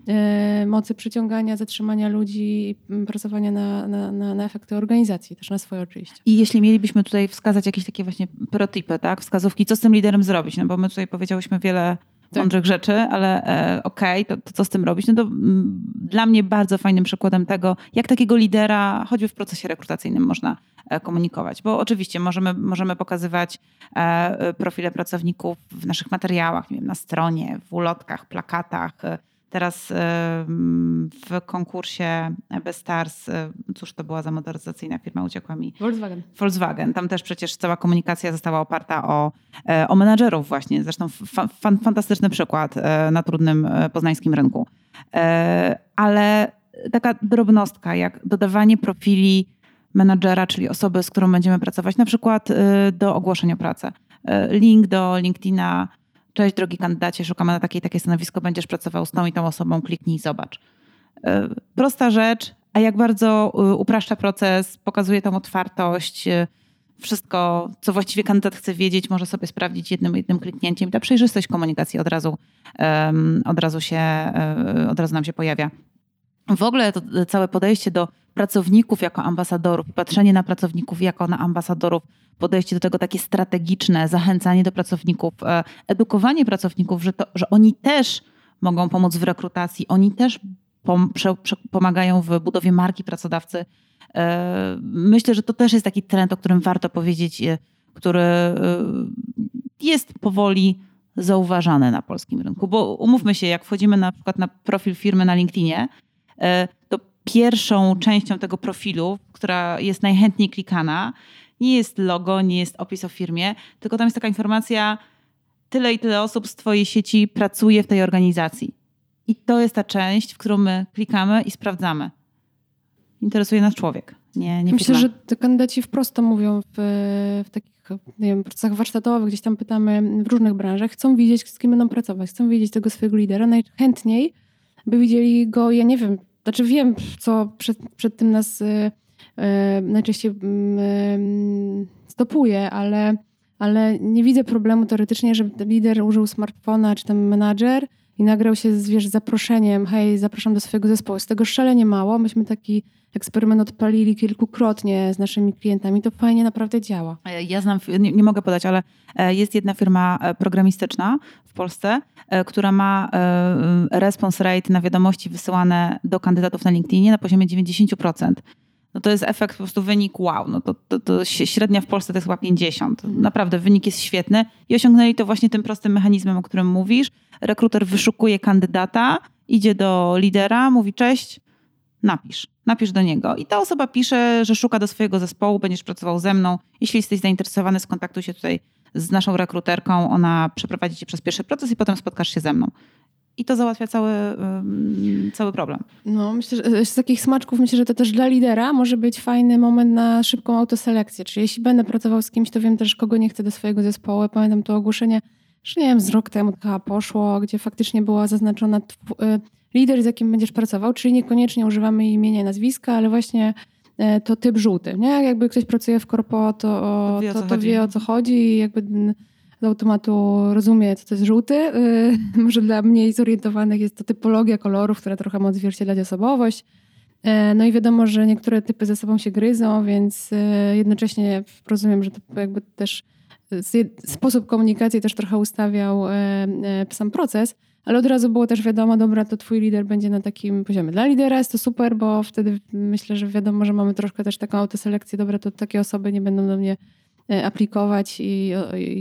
e, mocy przyciągania, zatrzymania ludzi i pracowania na, na, na, na, efekty organizacji, też na swoje oczywiście. I jeśli mielibyśmy tutaj wskazać jakieś takie właśnie protipy, tak, wskazówki, co z tym liderem zrobić, no bo my tutaj powiedziałyśmy wiele. Mądrych rzeczy, ale e, okej, okay, to, to, co z tym robić? No to m, mm, dla mnie bardzo fajnym przykładem tego, jak takiego lidera choćby w procesie rekrutacyjnym można e, komunikować. Bo oczywiście możemy, możemy pokazywać e, profile pracowników w naszych materiałach, nie wiem, na stronie, w ulotkach, plakatach, e, Teraz w konkursie Bestars, cóż to była za motoryzacyjna firma, uciekła mi. Volkswagen. Volkswagen. Tam też przecież cała komunikacja została oparta o, e, o menadżerów właśnie. Zresztą fa fantastyczny przykład e, na trudnym e, poznańskim rynku. Ale taka drobnostka, jak dodawanie profili menadżera, czyli osoby, z którą będziemy pracować, na przykład do ogłoszenia o pracę. Link do LinkedIna, Cześć drogi kandydacie, szukamy na takie takie stanowisko, będziesz pracował z tą i tą osobą, kliknij i zobacz. E, prosta rzecz, a jak bardzo e, upraszcza proces, pokazuje tą otwartość, e, wszystko, co właściwie kandydat chce wiedzieć, może sobie sprawdzić jednym, jednym kliknięciem. Ta przejrzystość komunikacji od razu, od razu się, od razu nam się pojawia. W ogóle to całe podejście do pracowników jako ambasadorów, patrzenie na pracowników jako na ambasadorów, podejście do tego takie strategiczne, zachęcanie do pracowników, e, edukowanie pracowników, że, to, że oni też mogą pomóc w rekrutacji, oni też pom pomagają w budowie marki pracodawcy. E, myślę, że to też jest taki trend, o którym warto powiedzieć, e, który jest powoli zauważany na polskim rynku. Bo umówmy się, jak wchodzimy na przykład na profil firmy na LinkedInie, pierwszą częścią tego profilu, która jest najchętniej klikana, nie jest logo, nie jest opis o firmie, tylko tam jest taka informacja, tyle i tyle osób z Twojej sieci pracuje w tej organizacji. I to jest ta część, w którą my klikamy i sprawdzamy. Interesuje nas człowiek. Nie, nie Myślę, że te kandydaci wprost to mówią w, w takich nie wiem, procesach warsztatowych, gdzieś tam pytamy w różnych branżach, chcą widzieć, z kim będą pracować, chcą widzieć tego swojego lidera. Najchętniej by widzieli go, ja nie wiem, znaczy wiem, co przed, przed tym nas y, y, najczęściej y, stopuje, ale, ale nie widzę problemu teoretycznie, żeby lider użył smartfona czy tam menadżer i nagrał się z wiesz, zaproszeniem, hej, zapraszam do swojego zespołu. Z tego szalenie mało. Myśmy taki eksperyment odpalili kilkukrotnie z naszymi klientami. To fajnie naprawdę działa. Ja znam, nie, nie mogę podać, ale e, jest jedna firma e, programistyczna w Polsce, e, która ma response rate na wiadomości wysyłane do kandydatów na LinkedInie na poziomie 90% no to jest efekt, po prostu wynik wow. No to, to, to średnia w Polsce to jest chyba 50. Mhm. Naprawdę wynik jest świetny i osiągnęli to właśnie tym prostym mechanizmem, o którym mówisz. Rekruter wyszukuje kandydata, idzie do lidera, mówi cześć, napisz. Napisz do niego. I ta osoba pisze, że szuka do swojego zespołu, będziesz pracował ze mną. Jeśli jesteś zainteresowany, skontaktuj się tutaj z naszą rekruterką. Ona przeprowadzi cię przez pierwszy proces i potem spotkasz się ze mną i to załatwia cały, cały problem. No, myślę, że z takich smaczków myślę, że to też dla lidera może być fajny moment na szybką autoselekcję. Czyli jeśli będę pracował z kimś, to wiem też, kogo nie chcę do swojego zespołu. Pamiętam to ogłoszenie, że nie wiem, z rok temu chyba poszło, gdzie faktycznie była zaznaczona y, lider, z jakim będziesz pracował, czyli niekoniecznie używamy imienia i nazwiska, ale właśnie y, to typ żółty. Nie? Jakby ktoś pracuje w korpo, to, to, wie, to, to wie o co chodzi i jakby z automatu rozumie, co to jest żółty. Y, [laughs] może dla mniej zorientowanych jest to typologia kolorów, która trochę ma odzwierciedlać osobowość. E, no i wiadomo, że niektóre typy ze sobą się gryzą, więc e, jednocześnie rozumiem, że to jakby też sposób komunikacji też trochę ustawiał sam proces, ale od razu było też wiadomo, dobra, to twój lider będzie na takim poziomie. Dla lidera jest to super, bo wtedy myślę, że wiadomo, że mamy troszkę też taką autoselekcję, dobra, to takie osoby nie będą do mnie aplikować i,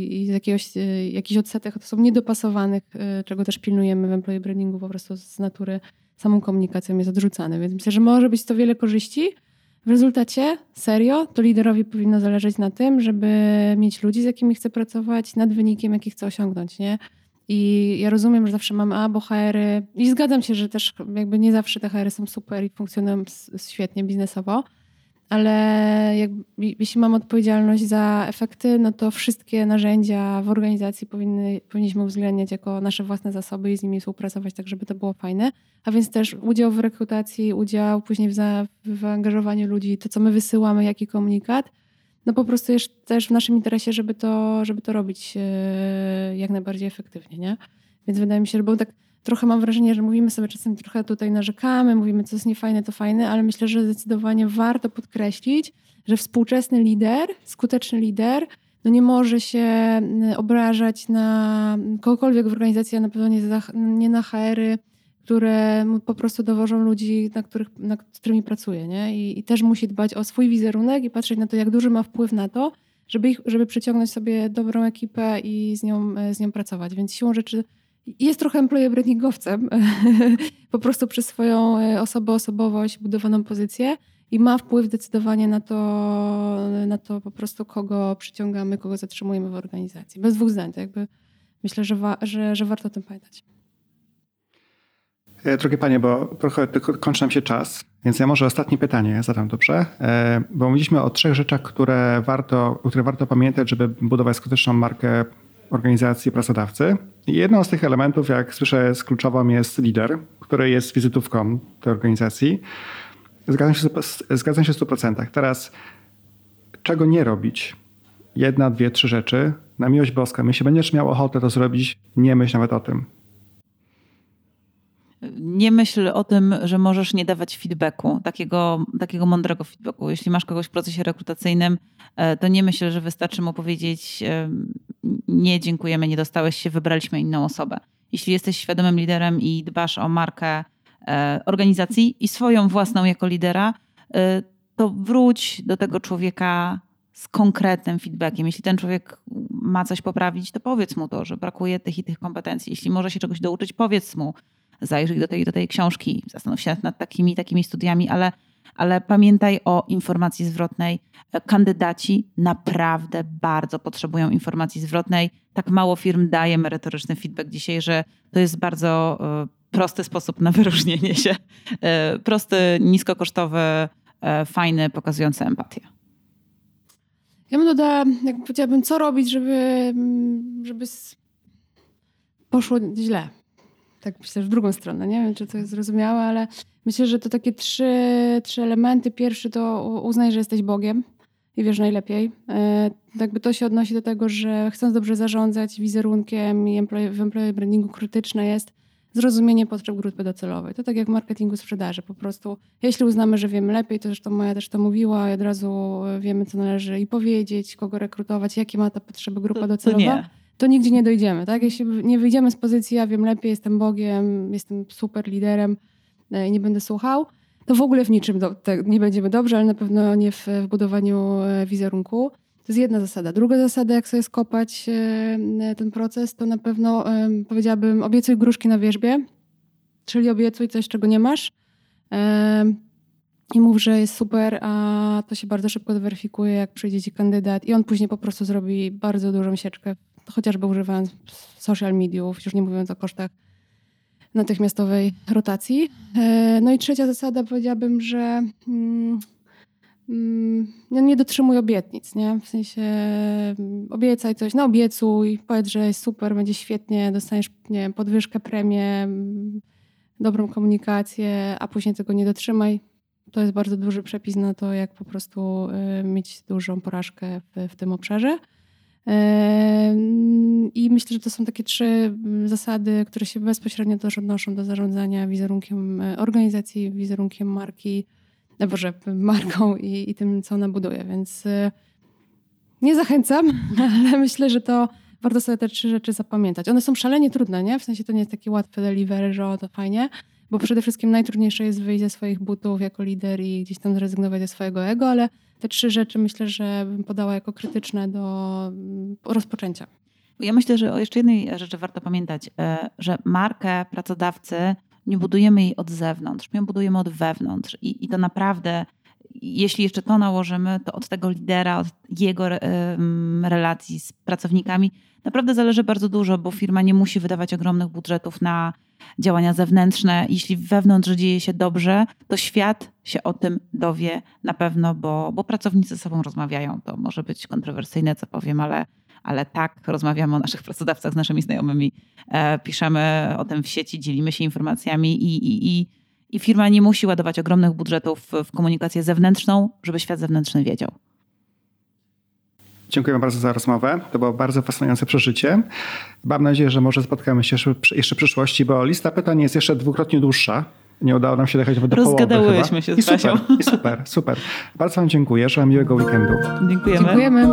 i z jakiegoś, jakichś odsetek to są niedopasowanych, czego też pilnujemy w employee brandingu po prostu z natury samą komunikacją jest odrzucane. Więc myślę, że może być to wiele korzyści. W rezultacie, serio, to liderowi powinno zależeć na tym, żeby mieć ludzi, z jakimi chce pracować, nad wynikiem, jaki chce osiągnąć, nie? I ja rozumiem, że zawsze mamy A, bo HR-y, i zgadzam się, że też jakby nie zawsze te HR-y są super i funkcjonują świetnie biznesowo, ale jak, jeśli mam odpowiedzialność za efekty, no to wszystkie narzędzia w organizacji powinny, powinniśmy uwzględniać jako nasze własne zasoby i z nimi współpracować tak, żeby to było fajne. A więc też udział w rekrutacji, udział później w, za, w angażowaniu ludzi, to co my wysyłamy, jaki komunikat, no po prostu jest też w naszym interesie, żeby to, żeby to robić e, jak najbardziej efektywnie, nie? Więc wydaje mi się, że bo tak trochę mam wrażenie, że mówimy sobie czasem trochę tutaj narzekamy, mówimy, co jest niefajne, to fajne, ale myślę, że zdecydowanie warto podkreślić, że współczesny lider, skuteczny lider, no nie może się obrażać na kogokolwiek w organizacji, a na pewno nie, nie na HR-y, które po prostu dowożą ludzi, na których, nad którymi pracuje. Nie? I, I, też musi dbać o swój wizerunek i patrzeć na to, jak duży ma wpływ na to, żeby, ich, żeby przyciągnąć sobie dobrą ekipę i z nią, z nią pracować. Więc siłą rzeczy jest trochę employee brandingowcem, [laughs] po prostu przez swoją e, osobę, osobowość, budowaną pozycję i ma wpływ zdecydowanie na to, na to po prostu, kogo przyciągamy, kogo zatrzymujemy w organizacji. Bez dwóch zdań. To jakby myślę, że, wa że, że warto o tym pamiętać. E, drogie panie, bo trochę kończy nam się czas, więc ja może ostatnie pytanie zadam, dobrze? E, bo mówiliśmy o trzech rzeczach, które warto, które warto pamiętać, żeby budować skuteczną markę organizacji pracodawcy. Jedną z tych elementów, jak słyszę, jest kluczową jest lider, który jest wizytówką tej organizacji. Zgadzam się, w 100%. Teraz czego nie robić? Jedna, dwie, trzy rzeczy. Na miłość boską. Jeśli będziesz miał ochotę to zrobić, nie myśl nawet o tym nie myśl o tym, że możesz nie dawać feedbacku, takiego, takiego mądrego feedbacku. Jeśli masz kogoś w procesie rekrutacyjnym, e, to nie myśl, że wystarczy mu powiedzieć e, nie, dziękujemy, nie dostałeś się, wybraliśmy inną osobę. Jeśli jesteś świadomym liderem i dbasz o markę e, organizacji i swoją własną jako lidera, to wróć do tego człowieka z konkretnym feedbackiem. Jeśli ten człowiek ma coś poprawić, to powiedz mu to, że brakuje tych i tych kompetencji. Jeśli może się czegoś douczyć, powiedz mu, zajrzyj do tej, do tej książki, zastanów się nad takimi, takimi studiami, ale, ale pamiętaj o informacji zwrotnej. Kandydaci naprawdę bardzo potrzebują informacji zwrotnej. Tak mało firm daje merytoryczny feedback dzisiaj, że to jest bardzo e, prosty sposób na [laughs] wyróżnienie się. E, prosty, niskokosztowy, e, fajny, pokazujący empatię. Ja bym dodała, jak powiedziałabym, co robić, żeby, żeby poszło źle tak myślę, w drugą stronę. Nie wiem, czy to jest zrozumiałe, ale myślę, że to takie trzy, trzy elementy. Pierwszy to uznaj, że jesteś Bogiem i wiesz najlepiej. E, jakby to się odnosi do tego, że chcąc dobrze zarządzać wizerunkiem i w employee brandingu krytyczne jest zrozumienie potrzeb grupy docelowej. To tak jak w marketingu sprzedaży. Po prostu jeśli uznamy, że wiemy lepiej, to zresztą Maja też to mówiła i od razu wiemy, co należy i powiedzieć, kogo rekrutować, jakie ma ta potrzeby grupa to, docelowa. To nie to nigdzie nie dojdziemy. Tak? Jeśli nie wyjdziemy z pozycji, ja wiem lepiej, jestem Bogiem, jestem super liderem e, i nie będę słuchał, to w ogóle w niczym do, nie będziemy dobrze, ale na pewno nie w, w budowaniu e, wizerunku. To jest jedna zasada. Druga zasada, jak sobie skopać e, ten proces, to na pewno powiedziałabym obiecuj gruszki na wierzbie, czyli obiecuj coś, czego nie masz i mów, że jest super, a to się bardzo szybko zweryfikuje, jak przyjdzie ci kandydat i on później po prostu zrobi bardzo dużą sieczkę chociażby używając social mediów, już nie mówiąc o kosztach natychmiastowej rotacji. E, no i trzecia zasada powiedziałabym, że mm, mm, nie dotrzymuj obietnic, nie? W sensie mm, obiecaj coś, no obiecuj, powiedz, że jest super, będzie świetnie, dostaniesz nie podwyżkę, premię, dobrą komunikację, a później tego nie dotrzymaj. To jest bardzo duży przepis na to, jak po prostu y, mieć dużą porażkę w, w tym obszarze. I myślę, że to są takie trzy mm, zasady, które się bezpośrednio też odnoszą do zarządzania wizerunkiem e, organizacji, wizerunkiem marki, no Boże, marką i, i tym, co ona buduje. Więc e, nie zachęcam, [laughs] ale myślę, że to warto sobie te trzy rzeczy zapamiętać. One są szalenie trudne, nie? W sensie to nie jest takie łatwe delivery, że o, to fajnie, bo przede wszystkim najtrudniejsze jest wyjść ze swoich butów jako lider i gdzieś tam zrezygnować ze swojego ego, ale te trzy rzeczy myślę, że bym podała jako krytyczne do mm, rozpoczęcia. Ja myślę, że o jeszcze jednej rzeczy warto pamiętać, e, że markę pracodawcy nie budujemy jej od zewnątrz, my ją budujemy od wewnątrz i, i to naprawdę jeśli jeszcze to nałożymy, to od tego lidera, od jego relacji z pracownikami naprawdę zależy bardzo dużo, bo firma nie musi wydawać ogromnych budżetów na działania zewnętrzne. Jeśli wewnątrz dzieje się dobrze, to świat się o tym dowie na pewno, bo, bo pracownicy ze sobą rozmawiają. To może być kontrowersyjne, co powiem, ale, ale tak, rozmawiamy o naszych [laughs] pracodawcach z naszymi znajomymi, e, piszemy o tym w sieci, dzielimy się informacjami i, i, i, i firma nie musi ładować ogromnych budżetów w komunikację zewnętrzną, żeby świat zewnętrzny wiedział. Dziękuję bardzo za rozmowę. To było bardzo fascynujące przeżycie. Mam nadzieję, że może spotkamy się jeszcze w przyszłości, bo lista pytań jest jeszcze dwukrotnie dłuższa. Nie udało nam się dojechać do Rozgadałyśmy się z I super, I super, super. Bardzo Wam dziękuję. Życzę miłego weekendu. Dziękujemy. Dziękujemy.